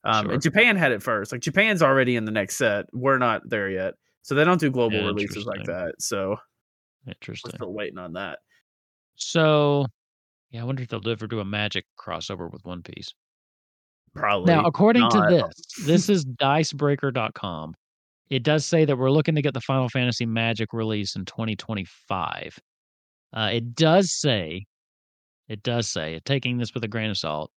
Um, Sure. and Japan had it first. Like Japan's already in the next set. We're not there yet, so they don't do global Yeah, releases like that. So interesting. we're still waiting on that. So, yeah, I wonder if they'll ever do a Magic crossover with One Piece. Probably. Now, according not. to this, this is dicebreaker.com. It does say that we're looking to get the Final Fantasy Magic release in 2025. Uh, it does say, it does say, taking this with a grain of salt,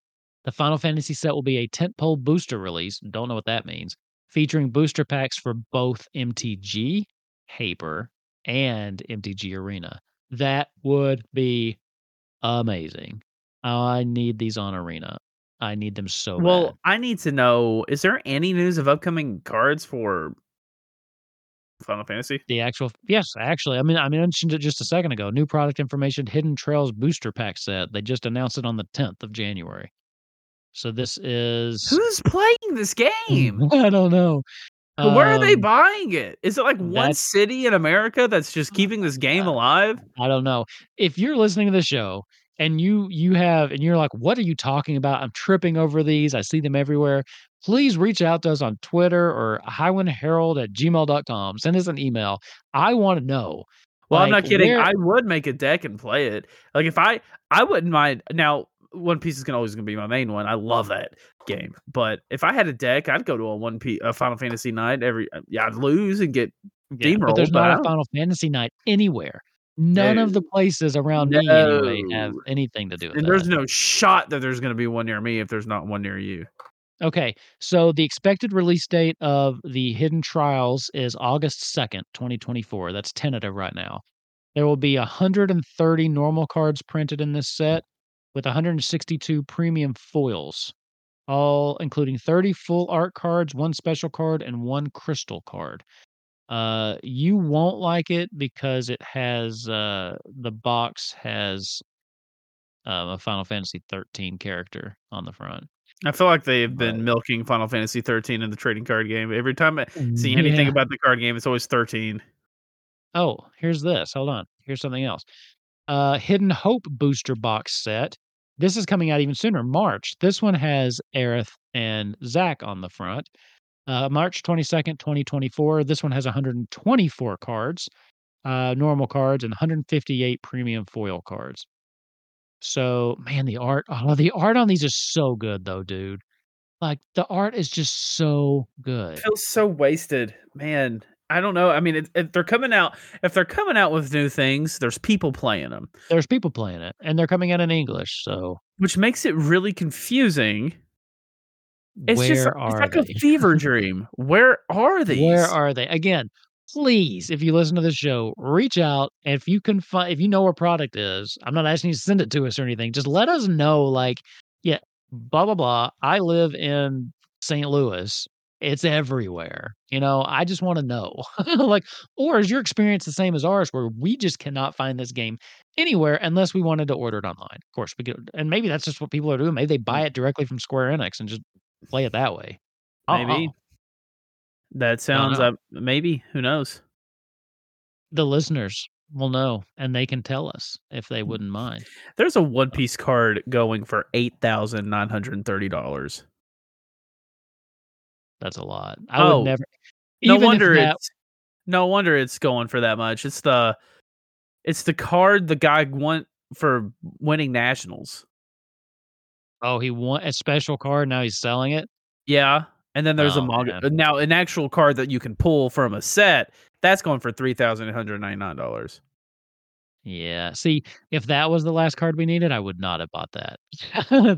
the Final Fantasy set will be a tentpole booster release. Don't know what that means. Featuring booster packs for both MTG, Paper, and MTG Arena. That would be amazing. I need these on Arena. I need them so well, bad. I need to know: is there any news of upcoming cards for Final Fantasy? The actual yes, actually, I mean, I mentioned it just a second ago. New product information: Hidden Trials booster pack set. They just announced it on the 10th of January. So this is Who's playing this (laughs) game? I don't know. Where are they Um, buying it? Is it like one city in America that's just keeping this game Uh, alive? I don't know. If you're listening to the show and you you have and you're like, what are you talking about? I'm tripping over these. I see them everywhere. Please reach out to us on Twitter or highwindherald at gmail.com. Send us an email. I want to know. Well, I'm not kidding. where- I would make a deck and play it. Like if I, I wouldn't mind. Now, One Piece is gonna always gonna be my main one. I love that game. But if I had a deck, I'd go to a One Piece, a Final Fantasy night every. Yeah, I'd lose and get Yeah, but there's but not a Final Fantasy night anywhere. None of the places around me anyway have anything to do with and that. there's no shot that there's gonna be one near me if there's not one near you. Okay, so the expected release date of the Hidden Trials is August 2nd, 2024. That's tentative right now. There will be 130 normal cards printed in this set with 162 premium foils, all including 30 full art cards, one special card, and one crystal card. Uh, you won't like it because it has uh, the box has um, a Final Fantasy 13 character on the front. I feel like they've been milking Final Fantasy 13 in the trading card game. Every time I see anything Yeah. about the card game, it's always 13. Oh, here's this. Hold on. Here's something else. Uh, Hidden Hope booster box set. This is coming out even sooner, March. This one has Aerith and Zack on the front. Uh, March 22nd, 2024. This one has 124 cards, uh, normal cards, and 158 premium foil cards. So, man, the art, oh, the art on these is so good, though, dude. Like, the art is just so good. It feels so wasted, man. I don't know. I mean, it, if they're coming out, if they're coming out with new things, there's people playing them, There's people playing it, and they're coming out in English. So, which makes it really confusing. It's where just it's like they? a fever (laughs) dream. Where are these? Where are they? Again, please, if you listen to the show, reach out. If you can find, if you know where product is, I'm not asking you to send it to us or anything. Just let us know, like, yeah, blah, blah, blah. I live in St. Louis. It's everywhere. You know, I just want to know. (laughs) like, or is your experience the same as ours where we just cannot find this game anywhere unless we wanted to order it online? Of course, we could, and maybe that's just what people are doing. Maybe they buy mm. it directly from Square Enix and just play it that way. Don't Maybe. that sounds. Uh, maybe who knows? the listeners will know and they can tell us if they Mm. wouldn't mind. There's a One Piece card going for eight thousand nine hundred and thirty dollars. That's a lot. I Oh, would never. No wonder that- it's no wonder it's going for that much. It's the it's the card the guy won for winning nationals. Oh, he won a special card. Now he's selling it. Yeah, and then there's a Oh, manga man. now an actual card that you can pull from a set that's going for three thousand eight hundred ninety nine dollars. Yeah. See, if that was the last card we needed, I would not have bought that.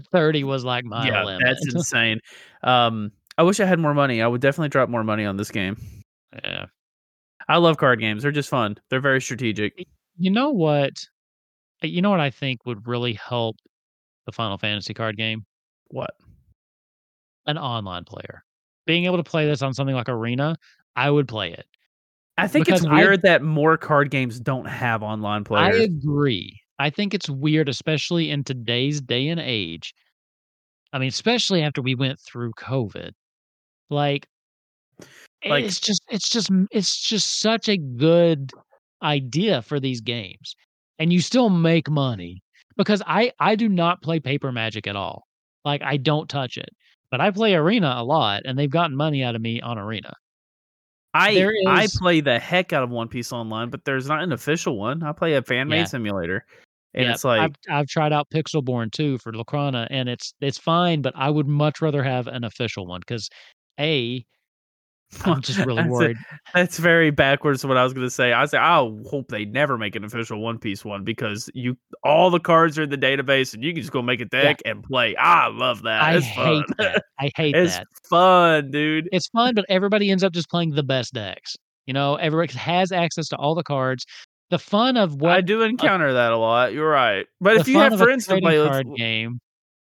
(laughs) Thirty was like my Yeah, limit. that's insane. Um, I wish I had more money. I would definitely drop more money on this game. yeah. I love card games. They're just fun. They're very strategic. You know what? uh, You know what I think would really help the Final Fantasy card game? What? An online player. Being able to play this on something like Arena, I would play it. I think it's Because I- weird that more card games don't have online players. I agree. I think it's weird, especially in today's day and age. I mean, especially after we went through COVID. Like, Like- it's just, it's just, it's just such a good idea for these games, and you still make money because I, I do not play paper magic at all. Like, I don't touch it, but I play Arena a lot, and they've gotten money out of me on Arena. I there I play the heck out of One Piece Online, but there's not an official one. I play a fan made Yeah. simulator. And Yep, it's like I've I've tried out Pixelborn too for Lorcana, and it's it's fine, but I would much rather have an official one because a (laughs) I'm just really That's worried. That's very backwards to what I was gonna say. I say I hope they never make an official One Piece one because you all the cards are in the database and you can just go make a Yeah. deck and play. I love that. I it's hate fun. that. (laughs) I hate it's that. fun, dude. It's fun, but everybody ends up just playing the best decks. You know, everybody has access to all the cards. The fun of what I do encounter that a lot. You're right. But if you have a friends to play, card game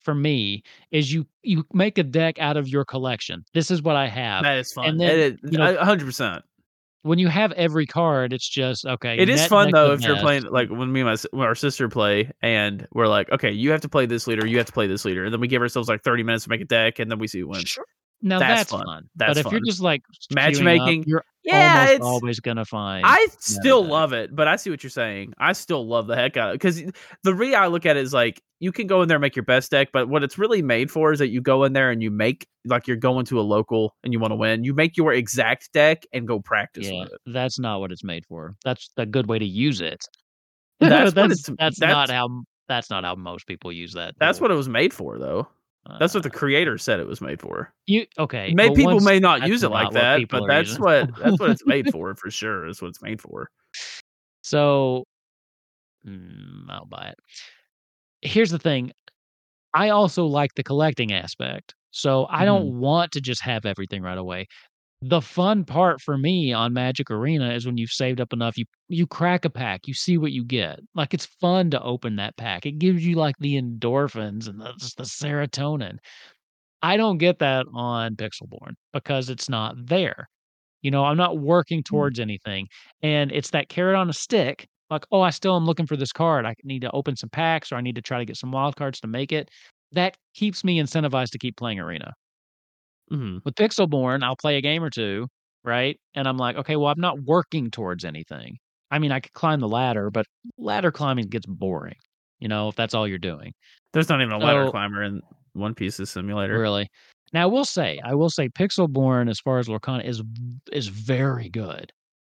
for me is you you make a deck out of your collection. This is what I have. that is fun. and then, It- you know, hundred percent. When you have every card, it's just okay. It is fun though if you're playing like when me and my when our sister play and we're like, okay, you have to play this leader, you have to play this leader, and then we give ourselves like 30 minutes to make a deck, and then we see who wins. Sure. Now That's that's, fun. fun. That's but if you're just like queuing up, Matchmaking, you're Yeah, almost it's always gonna find. I still deck. love it, but I see what you're saying. I still love the heck out of it because the re I look at it is like you can go in there and make your best deck, but what it's really made for is that you go in there and you make like you're going to a local and you want to win. You make your exact deck and go practice yeah, with it. that's not what it's made for. That's the good way to use it. (laughs) That's (laughs) that's that's, that's- not how that's not how most people use that. That's what it was made for, though. That's what the Uh, creator said it was made for. you okay. May but people may not use it like that, but that's using. what that's what it's made (laughs) for for sure. Is what it's made for. So, mm, I'll buy it. Here's the thing. I also like the collecting aspect. So I don't Mm-hmm. want to just have everything right away. The fun part for me on Magic Arena is when you've saved up enough, you you crack a pack, you see what you get. Like it's fun to open that pack. It gives you like the endorphins and the, just the serotonin. I don't get that on Pixelborn because it's not there. You know, I'm not working hmm. towards anything. And it's that carrot on a stick. Like, oh, I still am looking for this card. I need to open some packs or I need to try to get some wild cards to make it. That keeps me incentivized to keep playing Arena. Hmm With Pixelborn, I'll play a game or two, right? And I'm like, okay, well, I'm not working towards anything. I mean, I could climb the ladder, but ladder climbing gets boring, you know, if that's all you're doing. There's not even a ladder So- climber in One Piece's simulator. Really. Now, I will say, I will say, Pixelborn, as far as Lorcana, is is very good.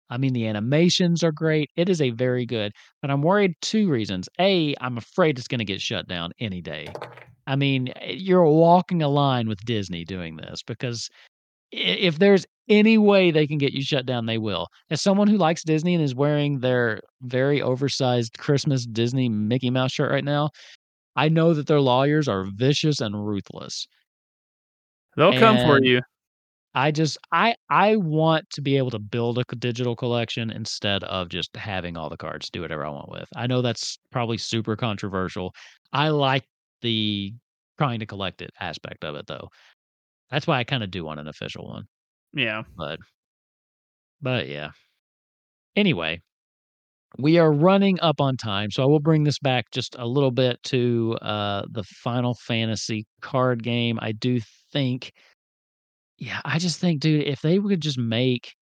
I mean, the animations are great. It is a very good, but I'm worried two reasons. A, I'm afraid it's going to get shut down any day. I mean, eh, you're walking a line with Disney doing this because if there's any way they can get you shut down, they will. As someone who likes Disney and is wearing their very oversized Christmas Disney Mickey Mouse shirt right now, I know that their lawyers are vicious and ruthless. They'll come for you. I just I I want to be able to build a digital collection instead of just having all the cards do whatever I want with. I know that's probably super controversial. I like the trying to collect it aspect of it though. That's why I kind of do want an official one. Yeah. But but yeah. Anyway, we are running up on time, so I will bring this back just a little bit to uh the Final Fantasy card game. I do think yeah, I just think dude, if they would just make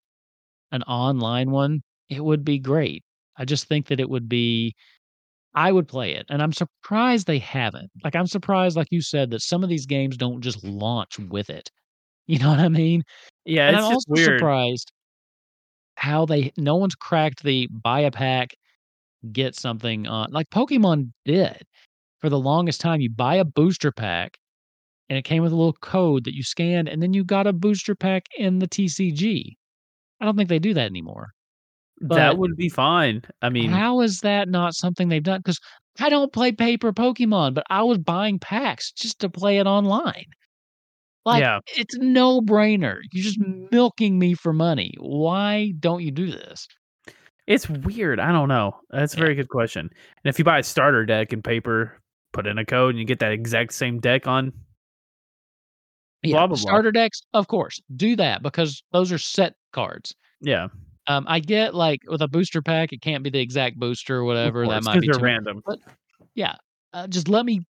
an online one, it would be great. I just think that it would be I would play it, and I'm surprised they haven't. Like I'm surprised like you said that some of these games don't just launch with it. (laughs) You know what I mean? Yeah, and it's I'm just also weird. surprised how they no one's cracked the buy a pack, get something on like Pokemon did for the longest time. You buy a booster pack, and it came with a little code that you scanned, and then you got a booster pack in the TCG. I don't think they do that anymore. that would be fine. I mean, How is that not something they've done? Because I don't play paper Pokemon, but I was buying packs just to play it online. Like Yeah. it's no brainer. You're just milking me for money. Why don't you do this? it's weird. I don't know. That's a Yeah. very good question. And if you buy a starter deck in paper, put in a code, and you get that exact same deck on. Yeah, Blah, blah, blah. starter decks, of course, do that because those are set cards. Yeah, Um, I get like with a booster pack, it can't be the exact booster or whatever. That might be too random. But yeah, uh, just let me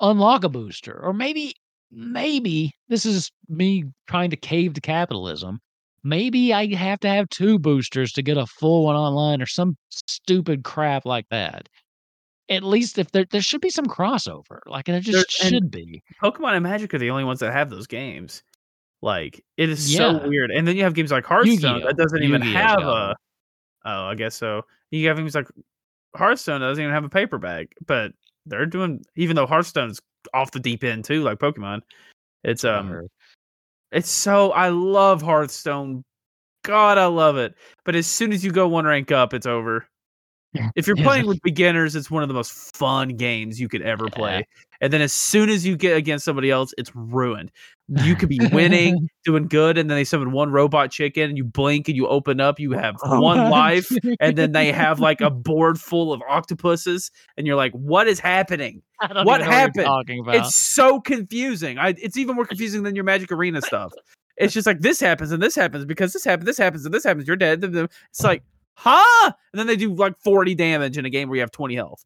unlock a booster, or maybe, maybe this is me trying to cave to capitalism. Maybe I have to have two boosters to get a full one online, or some stupid crap like that. At least if there there should be some crossover, like there just and- should be. Pokemon and Magic are the only ones that have those games. Like it is so weird. And then you have games like Hearthstone Yu-Gi-Oh! that doesn't even Yu-Gi-Oh's have got a. Oh, I guess so. You have games like Hearthstone doesn't even have a paper bag, but they're doing even though Hearthstone's off the deep end too, like Pokemon. It's um, it's so I love Hearthstone. God, I love it. But as soon as you go one rank up, it's over. Yeah. If you're Yeah. playing with beginners, it's one of the most fun games you could ever play. And then as soon as you get against somebody else, it's ruined. You could be winning, (laughs) doing good, and then they summon one robot chicken, and you blink and you open up, you have oh one life, and then they have like a (laughs) board full of octopuses, and you're like, what is happening? What even know you're happened? talking about. It's so confusing. I, it's even more confusing than your Magic Arena stuff. It's just like this happens and this happens because this happens, this happens and this happens. You're dead. It's like, huh? And then they do like 40 damage in a game where you have 20 health.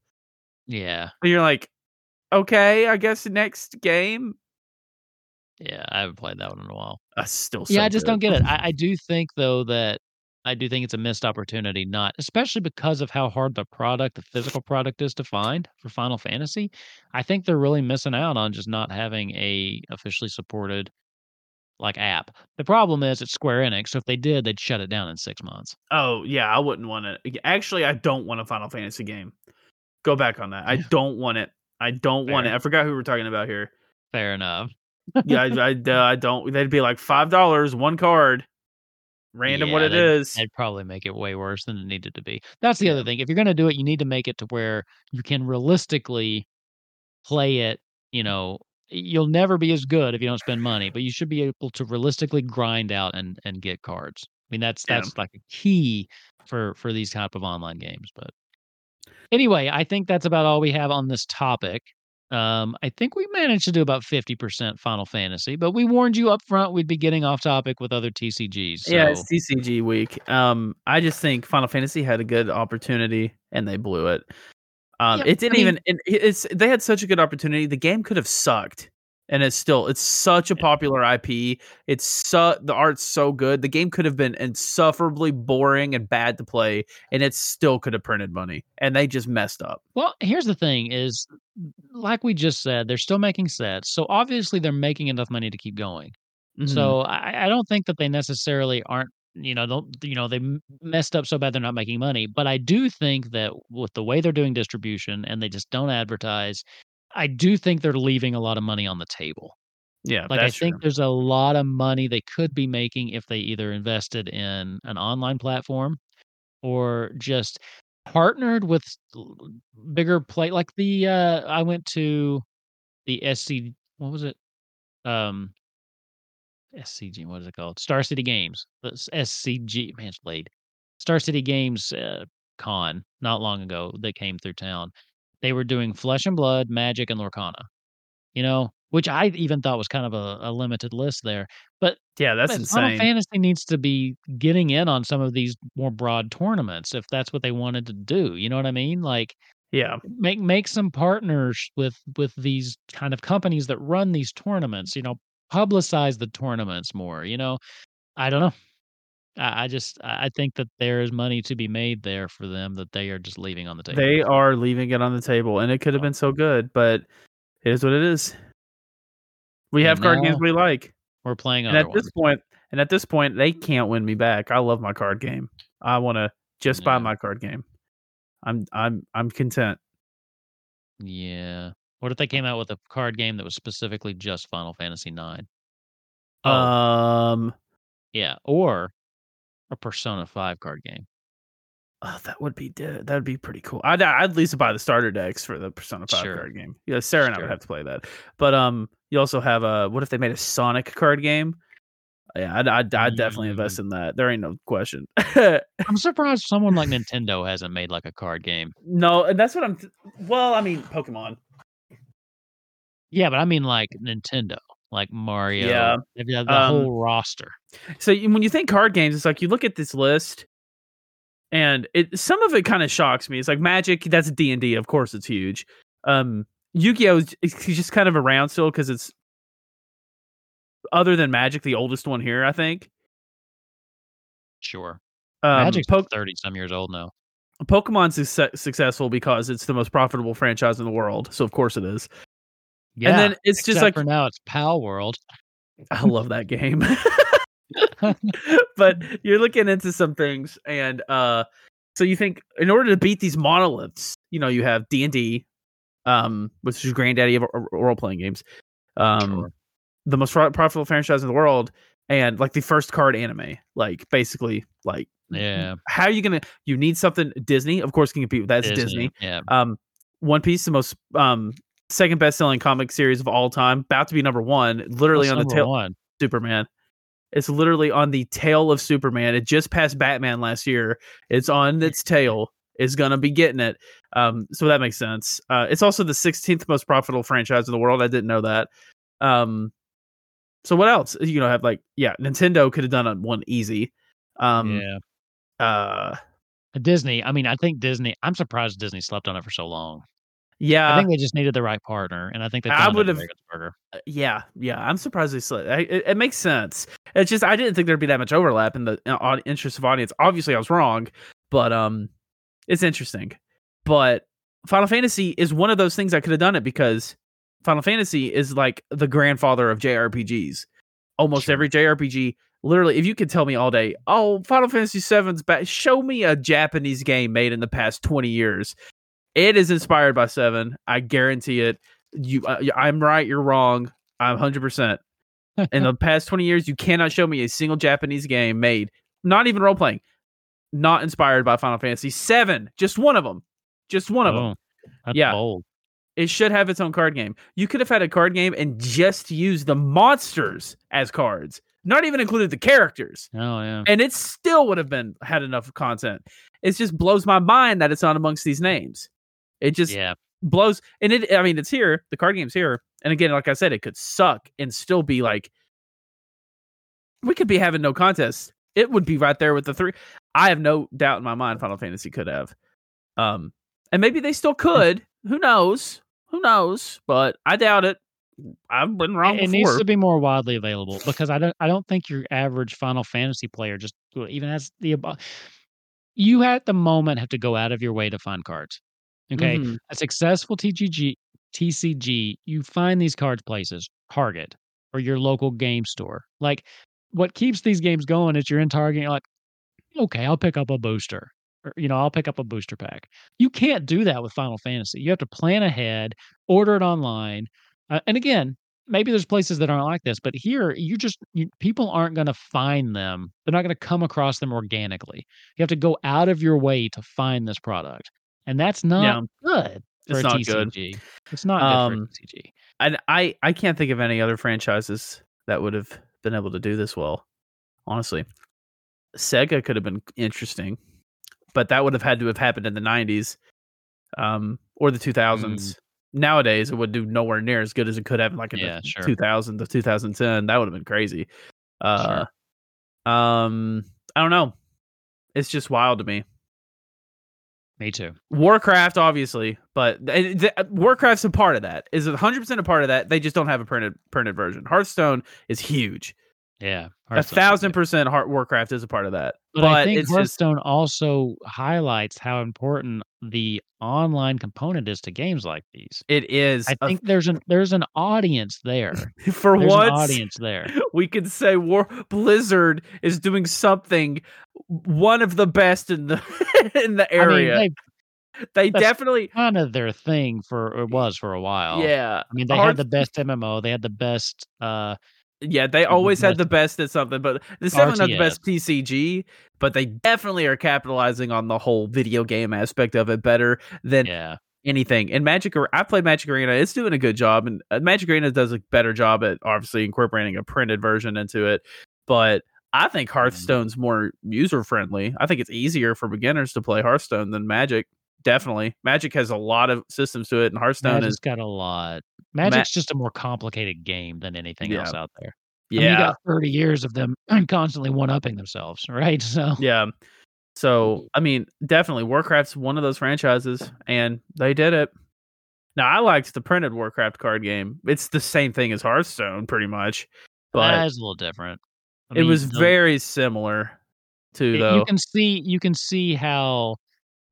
yeah, And you're like, okay, I guess next game. yeah. I haven't played that one in a while. I still, yeah, I just good. don't get it. I, I do think though that I do think it's a missed opportunity, not especially because of how hard the product, the physical product is to find for Final Fantasy. I think they're really missing out on just not having a officially supported like app. The problem is it's Square Enix, so if they did, they'd shut it down in six months. Oh yeah, I wouldn't want it. Actually, I don't want a Final Fantasy game. Go back on that. I don't want it. I don't want it. I forgot who we're talking about here. Fair enough. yeah, I, I, (laughs) uh, I don't. They'd be like five dollars, one card, random what Yeah, it they'd- is. They'd probably make it way worse than it needed to be. That's the other thing. If you're going to do it, you need to make it to where you can realistically play it. You know, you'll never be as good if you don't spend money, but you should be able to realistically grind out and and get cards. I mean, that's Yeah. that's like a key for for these type of online games. But anyway, I think that's about all we have on this topic. Um, I think we managed to do about 50% Final Fantasy, but we warned you up front we'd be getting off topic with other TCGs. So. Yeah, it's TCG week. Um, I just think Final Fantasy had a good opportunity and they blew it. Um, Yeah, it didn't I mean- even. It, it's they had such a good opportunity. The game could have sucked, and it's still it's such a popular IP. It's so the art's so good. The game could have been insufferably boring and bad to play, and it still could have printed money. And they just messed up. Well, here's the thing is like we just said, they're still making sets. So obviously they're making enough money to keep going. Mhm. So I, I don't think that they necessarily aren't, you know, don't you know, they messed up so bad they're not making money. But I do think that with the way they're doing distribution and they just don't advertise, I do think they're leaving a lot of money on the table. yeah, Like I think true. there's a lot of money they could be making if they either invested in an online platform or just partnered with bigger play like the uh I went to the SC what was it? Um SCG, what is it called? Star City Games. SCG, man, it's late. Star City Games uh, con not long ago that came through town. They were doing Flesh and Blood, Magic, and Lorcana. You know, which I even thought was kind of a, a limited list there. But Yeah, that's but Final. Fantasy needs to be getting in on some of these more broad tournaments if that's what they wanted to do. You know what I mean? Like yeah, make make some partners with with these kind of companies that run these tournaments. You know, publicize the tournaments more. You know, I don't know. I, I just I think that there is money to be made there for them that they are just leaving on the table. they are leaving it on the table, and it could have been so good, but it is what it is. We have And card games we like. We're playing and at ones. this point and at this point they can't win me back i love my card game i want to just buy my card game i'm i'm i'm content Yeah. What if they came out with a card game that was specifically just Final Fantasy Nine? Oh, um yeah, or a Persona Five card game. oh, that would be that would be pretty cool i'd, I'd at least buy the starter decks for the persona 5 Sure. card game yeah sarah and i would have to play that but um you also have a what if they made a sonic card game yeah i'd, I'd, I'd definitely Mm. invest in that there ain't no question I'm (laughs) surprised someone like Nintendo hasn't made like a card game. no and that's what i'm th- well i mean pokemon Yeah, but I mean like Nintendo, like Mario. Yeah, the um, whole roster. So when you think card games, it's like you look at this list, and it some of it kind of shocks me. It's like Magic, that's D and D, of course, it's huge. Um, Yu-Gi-Oh is is just kind of around still because it's other than Magic, the oldest one here, I think. Sure, Um, Magic's Po- thirty some years old now. Pokemon's success- successful because it's the most profitable franchise in the world, so of course it is. Yeah, and then it's just like for now it's Palworld. (laughs) I love that game. (laughs) (laughs) but you're looking into some things and uh So you think in order to beat these monoliths, you know, you have D and D, um, which is granddaddy of role playing games, um, Sure. the most pro- profitable franchise in the world, and like the first card anime, like basically, like Yeah. how are you gonna? You need something. Disney, of course, can compete with that. It's Disney. Yeah. Um, One Piece, the most um second best selling comic series of all time, about to be number one, literally What's on the tail. one. Superman. It's literally on the tail of Superman. It just passed Batman last year. It's on its (laughs) tail. It's gonna be getting it. Um, so that makes sense. Uh, it's also the 16th most profitable franchise in the world. I didn't know that. Um, so what else? You know, have like yeah, Nintendo could have done one easy. Um, yeah. uh, Disney. I mean, I think Disney. I'm surprised Disney slept on it for so long. Yeah, I think they just needed the right partner, and I think they. I would've- Ravensburger. Uh, yeah, yeah. I'm surprised they slit. I, it, it makes sense. It's just I didn't think there'd be that much overlap in the uh, au- interest of audience. Obviously, I was wrong, but um, it's interesting. But Final Fantasy is one of those things I could have done it because Final Fantasy is like the grandfather of JRPGs. Almost Sure. every JRPG, literally, if you could tell me all day, oh, Final Fantasy VII's back, show me a Japanese game made in the past twenty years. It is inspired by Seven. I guarantee it. You, uh, I'm right. You're wrong. I'm hundred percent. In the (laughs) past twenty years, you cannot show me a single Japanese game made, not even role playing, not inspired by Final Fantasy Seven. Just one of them. Just one of them. Oh, that's Yeah. bold. It should have its own card game. You could have had a card game and just used the monsters as cards, not even included the characters, Oh yeah. and it still would have been had enough content. It just blows my mind that it's not amongst these names. It just Yeah. blows, and it. I mean, it's here. The card game's here, and again, like I said, it could suck and still be like, we could be having no contest. It would be right there with the three. I have no doubt in my mind Final Fantasy could have. Um, and maybe they still could. Who knows? Who knows? But I doubt it. I've been wrong it before. needs to be more widely available because I don't I don't think your average Final Fantasy player just even has the you at the moment have to go out of your way to find cards. Okay. Mhm. A successful TGG TCG, you find these cards places, Target or your local game store. Like what keeps these games going is you're in Target, you're like, okay, I'll pick up a booster. Or, you know, I'll pick up a booster pack. You can't do that with Final Fantasy. You have to plan ahead, order it online. Uh, and again, maybe there's places that aren't like this, but here you just you, people aren't going to find them. They're not going to come across them organically. You have to go out of your way to find this product, and that's not good for It's not TCG. good. It's not good Um, for a TCG. And I, I can't think of any other franchises that would have been able to do this well. Honestly, Sega could have been interesting, but that would have had to have happened in the '90s, um, or the 2000s. Nowadays, it would do nowhere near as good as it could have like in Yeah, the sure. 2000 to 2010. That would have been crazy. Uh, um, I don't know. It's just wild to me. Me too. Warcraft, obviously, but th- th- uh, Warcraft's a part of that. Is it 100 percent a part of that? They just don't have a printed printed version. Hearthstone is huge. Yeah, A thousand percent Heart Warcraft is a part of that. But, But, I think it's just Hearthstone also highlights how important the online component is to games like these. it is. I a- think there's an there's an audience there. (laughs) for There's once, audience there. (laughs) we could say War Blizzard is doing something one of the best in the (laughs) in the area. I mean, they that's definitely, kind of their thing for it was for a while. yeah, I mean, they Hearth- had the best MMO. They had the best. uh Yeah, they the always had the best at something, but it's definitely not the best TCG. But they definitely are capitalizing on the whole video game aspect of it better than Yeah, anything. And Magic, I played Magic Arena; it's doing a good job, and uh, Magic Arena does a better job at obviously incorporating a printed version into it. But I Mm-hmm. think Hearthstone's more user friendly. I think it's easier for beginners to play Hearthstone than Magic. Definitely, Magic has a lot of systems to it, and Hearthstone Magic's is got a lot. Magic's just a more complicated game than anything else out there. I mean, yeah, you got 30 years of them (clears throat) constantly one upping themselves, right? (laughs) So Yeah. So, I mean, definitely Warcraft's one of those franchises and they did it. Now, I liked the printed Warcraft card game. It's the same thing as Hearthstone pretty much, but is a little different. I it was the- very similar to though. you can see you can see how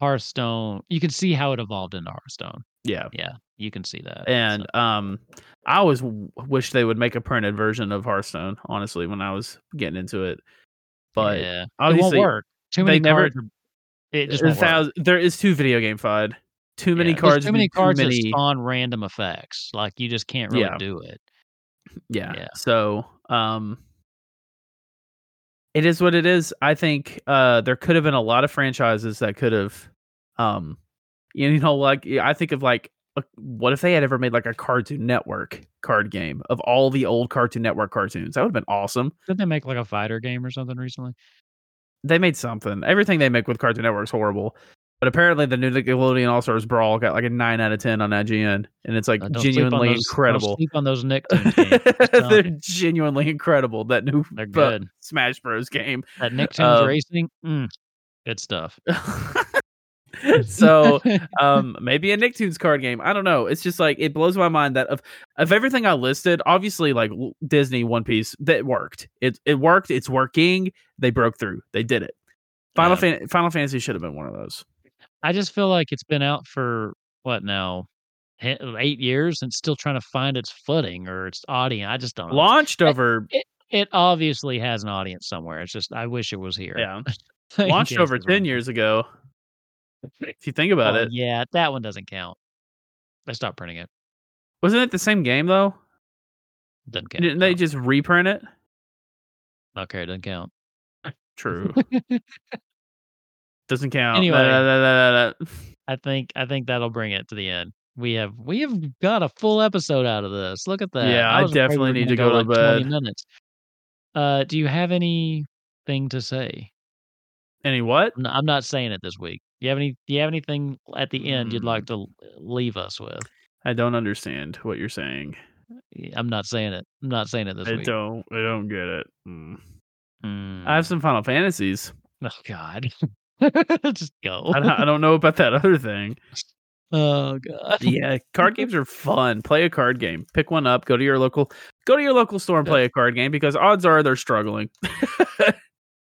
Hearthstone. You can see how it evolved into Hearthstone. Yeah. Yeah, you can see that. And um I always w- wish they would make a printed version of Hearthstone, honestly, when I was getting into it. But yeah, it won't obviously work. Too many cards. Are, It just thousand- there is too video game fud. Too many Yeah, there's cards. Too many cards that many- spawn random effects. Like you just can't really Yeah. do it. yeah. Yeah. So, um, it is what it is. I think uh there could have been a lot of franchises that could have, um, you know, like I think of like, uh, what if they had ever made like a Cartoon Network card game of all the old Cartoon Network cartoons? That would have been awesome. Didn't they make like a fighter game or something recently? They made something. Everything they make with Cartoon Network is horrible. But apparently, the new Nickelodeon All Stars Brawl got like a nine out of ten on IGN, and it's like Uh, don't sleep on genuinely those- incredible. sleep on those Nicktoons (laughs) games. It's not- They're genuinely incredible. That new They're good. Smash Bros game. That Nicktoons Um, racing, mm, good stuff. (laughs) so um maybe a Nicktoons card game. I don't know. It's just like it blows my mind that of of everything I listed, obviously like Disney One Piece, that worked. It it worked. It's working. They broke through. They did it. Final Yeah. Fan- Final Fantasy should have been one of those. I just feel like it's been out for what now, eight years, and still trying to find its footing or its audience. I just don't. know. Launched over It obviously has an audience somewhere. It's just I wish it was here. yeah, (laughs) launched over 10 years ago. If you think about Well, it. Yeah, that one doesn't count. I stopped printing it. Wasn't it the same game though? Doesn't count. Didn't they just reprint it? Okay, it doesn't count. (laughs) True. (laughs) Doesn't count. Anyway. Da, da, da. I think I think that'll bring it to the end. We have we have got a full episode out of this. Look at that. Yeah, I we definitely need to go to like 20 minutes. Uh, do you have anything to say? Any what? I'm I'm not saying it this week. Do you have any? Do you have anything at the end you'd Mm. like to leave us with? I don't understand what you're saying. I'm not saying it. I'm not saying it this I week. don't. I don't get it. Mm. Mm. I have some Final Fantasies. Oh God. (laughs) Just go. I don't, I don't know about that other thing. (laughs) oh God. Yeah, card games are fun. Play a card game. Pick one up. Go to your local. Go to your local store and play a card game because odds are they're struggling. (laughs)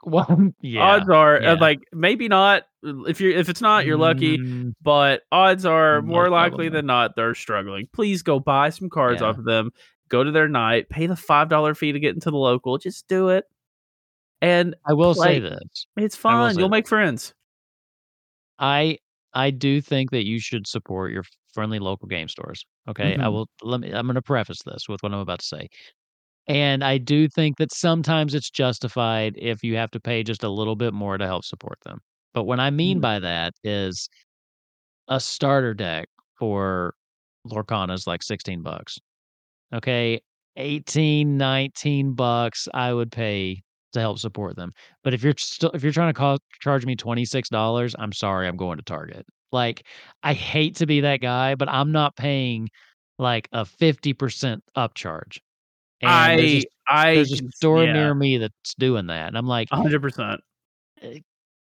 Well, (laughs) yeah. odds are yeah. uh, like maybe not. If you're if it's not, you're lucky. Mm, But odds are more likely than not they're struggling. Please go buy some cards Yeah. off of them. Go to their night. Pay the five dollar fee to get into the local. Just do it, and I will say this. it's fun. You'll that. make friends. I I do think that you should support your friendly local game stores. Okay, I Mhm. will. Let me. I'm going to preface this with what I'm about to say, and I do think that sometimes it's justified if you have to pay just a little bit more to help support them. But what I mean Mhm. by that is a starter deck for Lorcana is like 16 bucks. Okay, 18, 19 bucks I would pay to help support them. But if you're still if you're trying to call, charge me $26, I'm sorry, I'm going to Target. Like I hate to be that guy, but I'm not paying like a 50% upcharge. And there's I a, I there's a store yeah, near me that's doing that. And I'm like, hundred percent.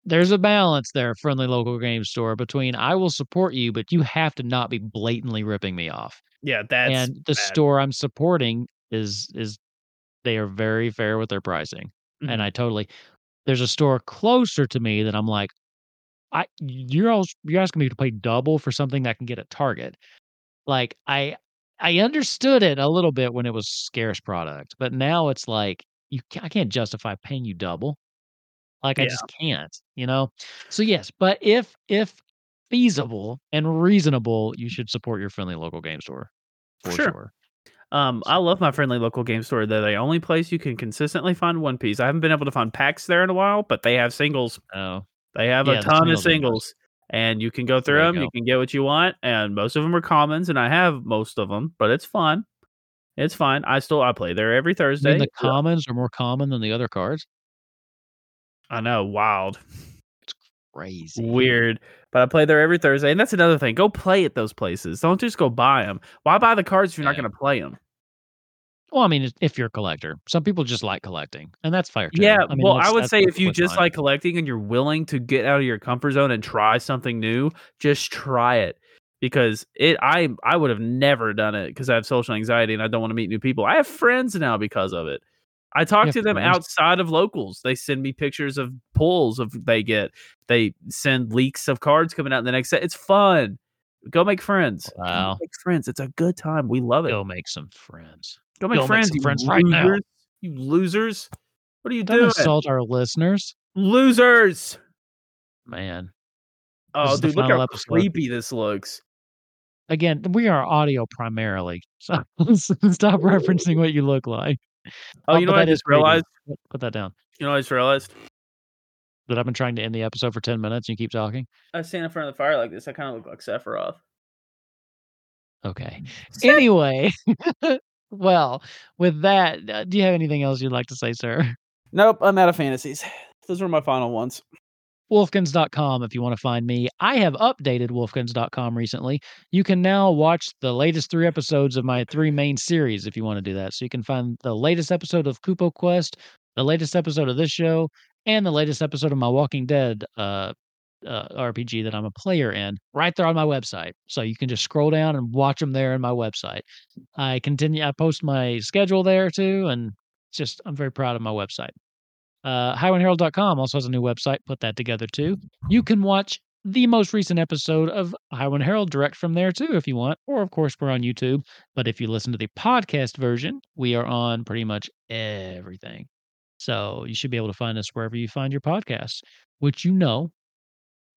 there's a balance there, friendly local game store, between I will support you, but you have to not be blatantly ripping me off. Yeah, that's and the bad. store I'm supporting is is they are very fair with their pricing. Mhm. And I totally there's a store closer to me that I'm like, I you're all you're asking me to pay double for something that I can get at Target. Like I I understood it a little bit when it was scarce product, but now it's like you I can't justify paying you double. Like I just can't, you know. So yes, but if if feasible and reasonable, you should support your friendly local game store for Sure. sure. Um, I love my friendly local game store. They're the only place you can consistently find One Piece. I haven't been able to find packs there in a while, but they have singles. Oh, They have Yeah, a ton of singles, and you can go through There them. You go. can get what you want, and most of them are commons, and I have most of them, but it's fun. It's fine. I still I play there every Thursday. mean the commons are more common than the other cards. I know, wild, It's Crazy. weird, but I play there every Thursday, and that's another thing. Go play at those places. Don't just go buy them. Why buy the cards if you're not going to play them? Well, I mean, if- you're a collector, some people just like collecting, and that's fair. too. Yeah, I mean, well, I would say if you just fine. like collecting and you're willing to get out of your comfort zone and try something new, just try it because it. I I would have never done it because I have social anxiety and I don't want to meet new people. I have friends now because of it. I talk to them friends? outside of locals. They send me pictures of pulls of they get. They send leaks of cards coming out in the next set. It's fun. Go make friends. Wow. make friends. It's a good time. We love it. go make some friends. Go make go make friends. you friends right now. losers. You losers. What are you Don't doing? insult our listeners, Losers. man. Oh, dude, look how episode. creepy this looks. Again, we are audio primarily, (laughs) so (laughs) stop referencing what you look like. Oh, Oh, you know what I just realized? Put- Put that down. You know what I just realized? That I've been trying to end the episode for ten minutes. and You keep talking. I stand in front of the fire like this. I kind of look like Sephiroth. Okay. Anyway, (laughs) well, with that, uh, do you have anything else you'd like to say, sir? Nope, I'm out of fantasies. Those were my final ones. wolfkinz.com if you want to find me. I have updated wolfkinz.com recently. You can now watch the latest three episodes of my three main series if you want to do that. So you can find the latest episode of Kupo Quest, the latest episode of this show, and the latest episode of my Walking Dead uh, uh, RPG that I'm a player in right there on my website. So you can just scroll down and watch them there on my website. I continue, I post my schedule there too, and just, I'm very proud of my website. Uh, HighwindHerald.com also has a new website. Put that together too. You can watch the most recent episode of Highwind Herald direct from there too, if you want. Or of course, we're on YouTube. But if you listen to the podcast version, we are on pretty much everything. So you should be able to find us wherever you find your podcasts, which you know,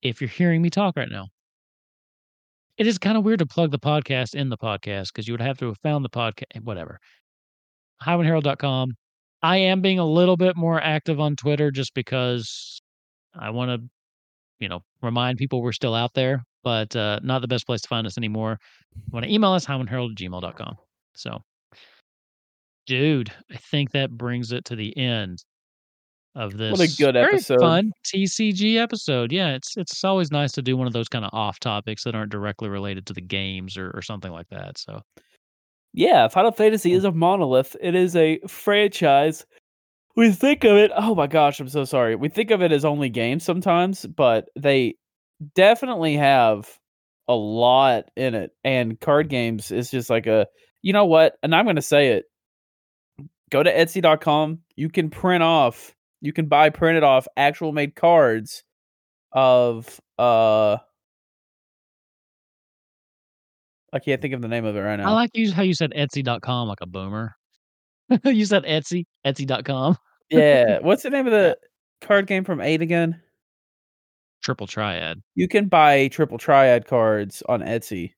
if you're hearing me talk right now. It is kind of weird to plug the podcast in the podcast because you would have to have found the podcast, whatever. HighwindHerald.com. I am being a little bit more active on Twitter just because I want to, you know, remind people we're still out there, but uh, not the best place to find us anymore. Want to email us, highwindherald at gmail.com. So, dude, I think that brings it to the end of this. What a good very episode. Fun TCG episode. Yeah, it's it's always nice to do one of those kind of off topics that aren't directly related to the games or, or something like that. So, Yeah, Final Fantasy is a monolith. It is a franchise. We think of it. Oh my gosh, I'm so sorry. We think of it as only games sometimes, but they definitely have a lot in it. And card games is just like a. You know what? And I'm going to say it. Go to Etsy.com. You can print off. You can buy printed off actual made cards of uh. I can't think of the name of it right now. I like you how you said Etsy.com like a boomer. (laughs) you said Etsy, Etsy.com. yeah. (laughs) What's the name of the card game from eight again? Triple Triad. You can buy triple triad cards on Etsy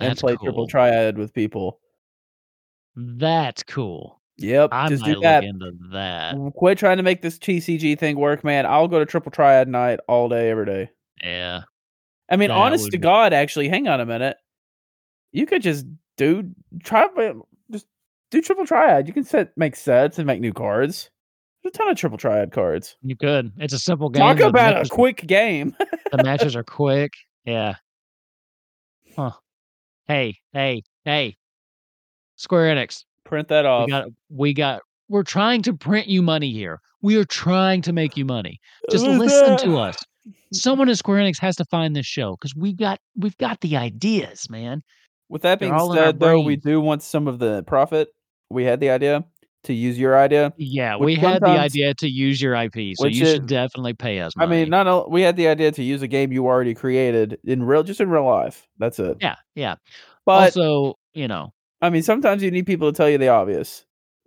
and play cool. triple triad with people. That's cool. Yep, I just might do that. look into that. Quit trying to make this TCG thing work, man. I'll go to triple triad night all day, every day. Yeah. I mean, That honest would to God, actually, hang on a minute. You could just do try just do triple triad. You can set make sets and make new cards. There's a ton of triple triad cards. You could. It's a simple game. Talk about a quick game. The matches (laughs) are quick. Yeah. Huh. Hey, hey, hey. Square Enix. Print that off. We got we got we're trying to print you money here. We are trying to make you money. Just listen that? to us. (laughs) Someone at Square Enix has to find this show because we've got we've got the ideas, man. With that being all in our said, though, we do want some of the profit. We had the idea to use your idea. Yeah, we had the idea to use your IP, so you should definitely pay us I mean, not o- we had the idea to use a game you already created in real, just in real life. That's it. yeah, yeah. But also, you know, I mean, sometimes you need people to tell you the obvious.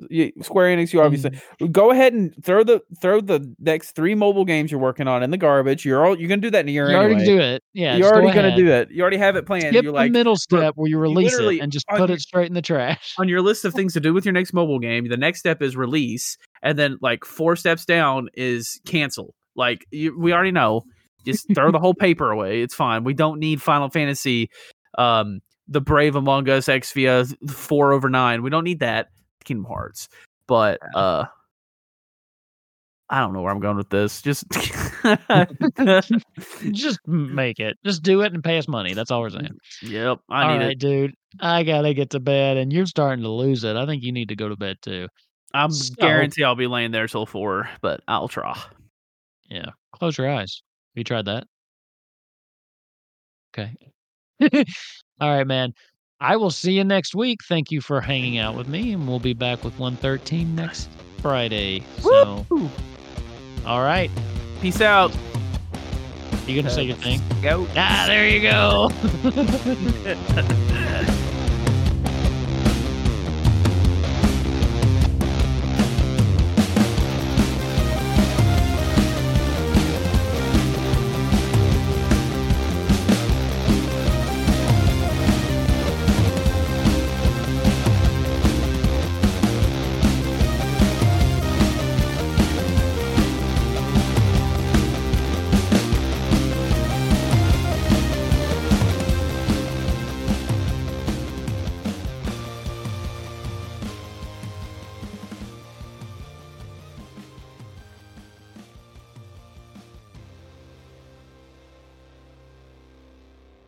You, Square Enix, you obviously Mm. go ahead and throw the throw the next three mobile games you're working on in the garbage. You're all you're gonna do that in a year you anyway. already do it. Yeah, you're just go already gonna do that. You already have it planned. Skip you're the middle step where you release it and just put your- it straight in the trash. on your list of things to do with your next mobile game, the next step is release, and then like four steps down is cancel. Like you, we already know, just throw the whole paper away. It's fine. We don't need Final Fantasy, um, the Brave Among Us Exvia four over nine. We don't need that. Kingdom Hearts, but uh, I don't know where I'm going with this. Just (laughs) (laughs) just make it. Just do it and pay us money. That's all we're saying. yep. I All need right, it. dude. I gotta get to bed, and you're starting to lose it. I think you need to go to bed too. I'm So- guarantee I'll be laying there till four, but I'll try. Yeah, close your eyes. Have you tried that? Okay. (laughs) all right, man. I will see you next week. Thank you for hanging out with me, and we'll be back with 113 next Friday. So, Woo! all right. Peace out. You gonna say your thing? Go. Ah, there you go. (laughs)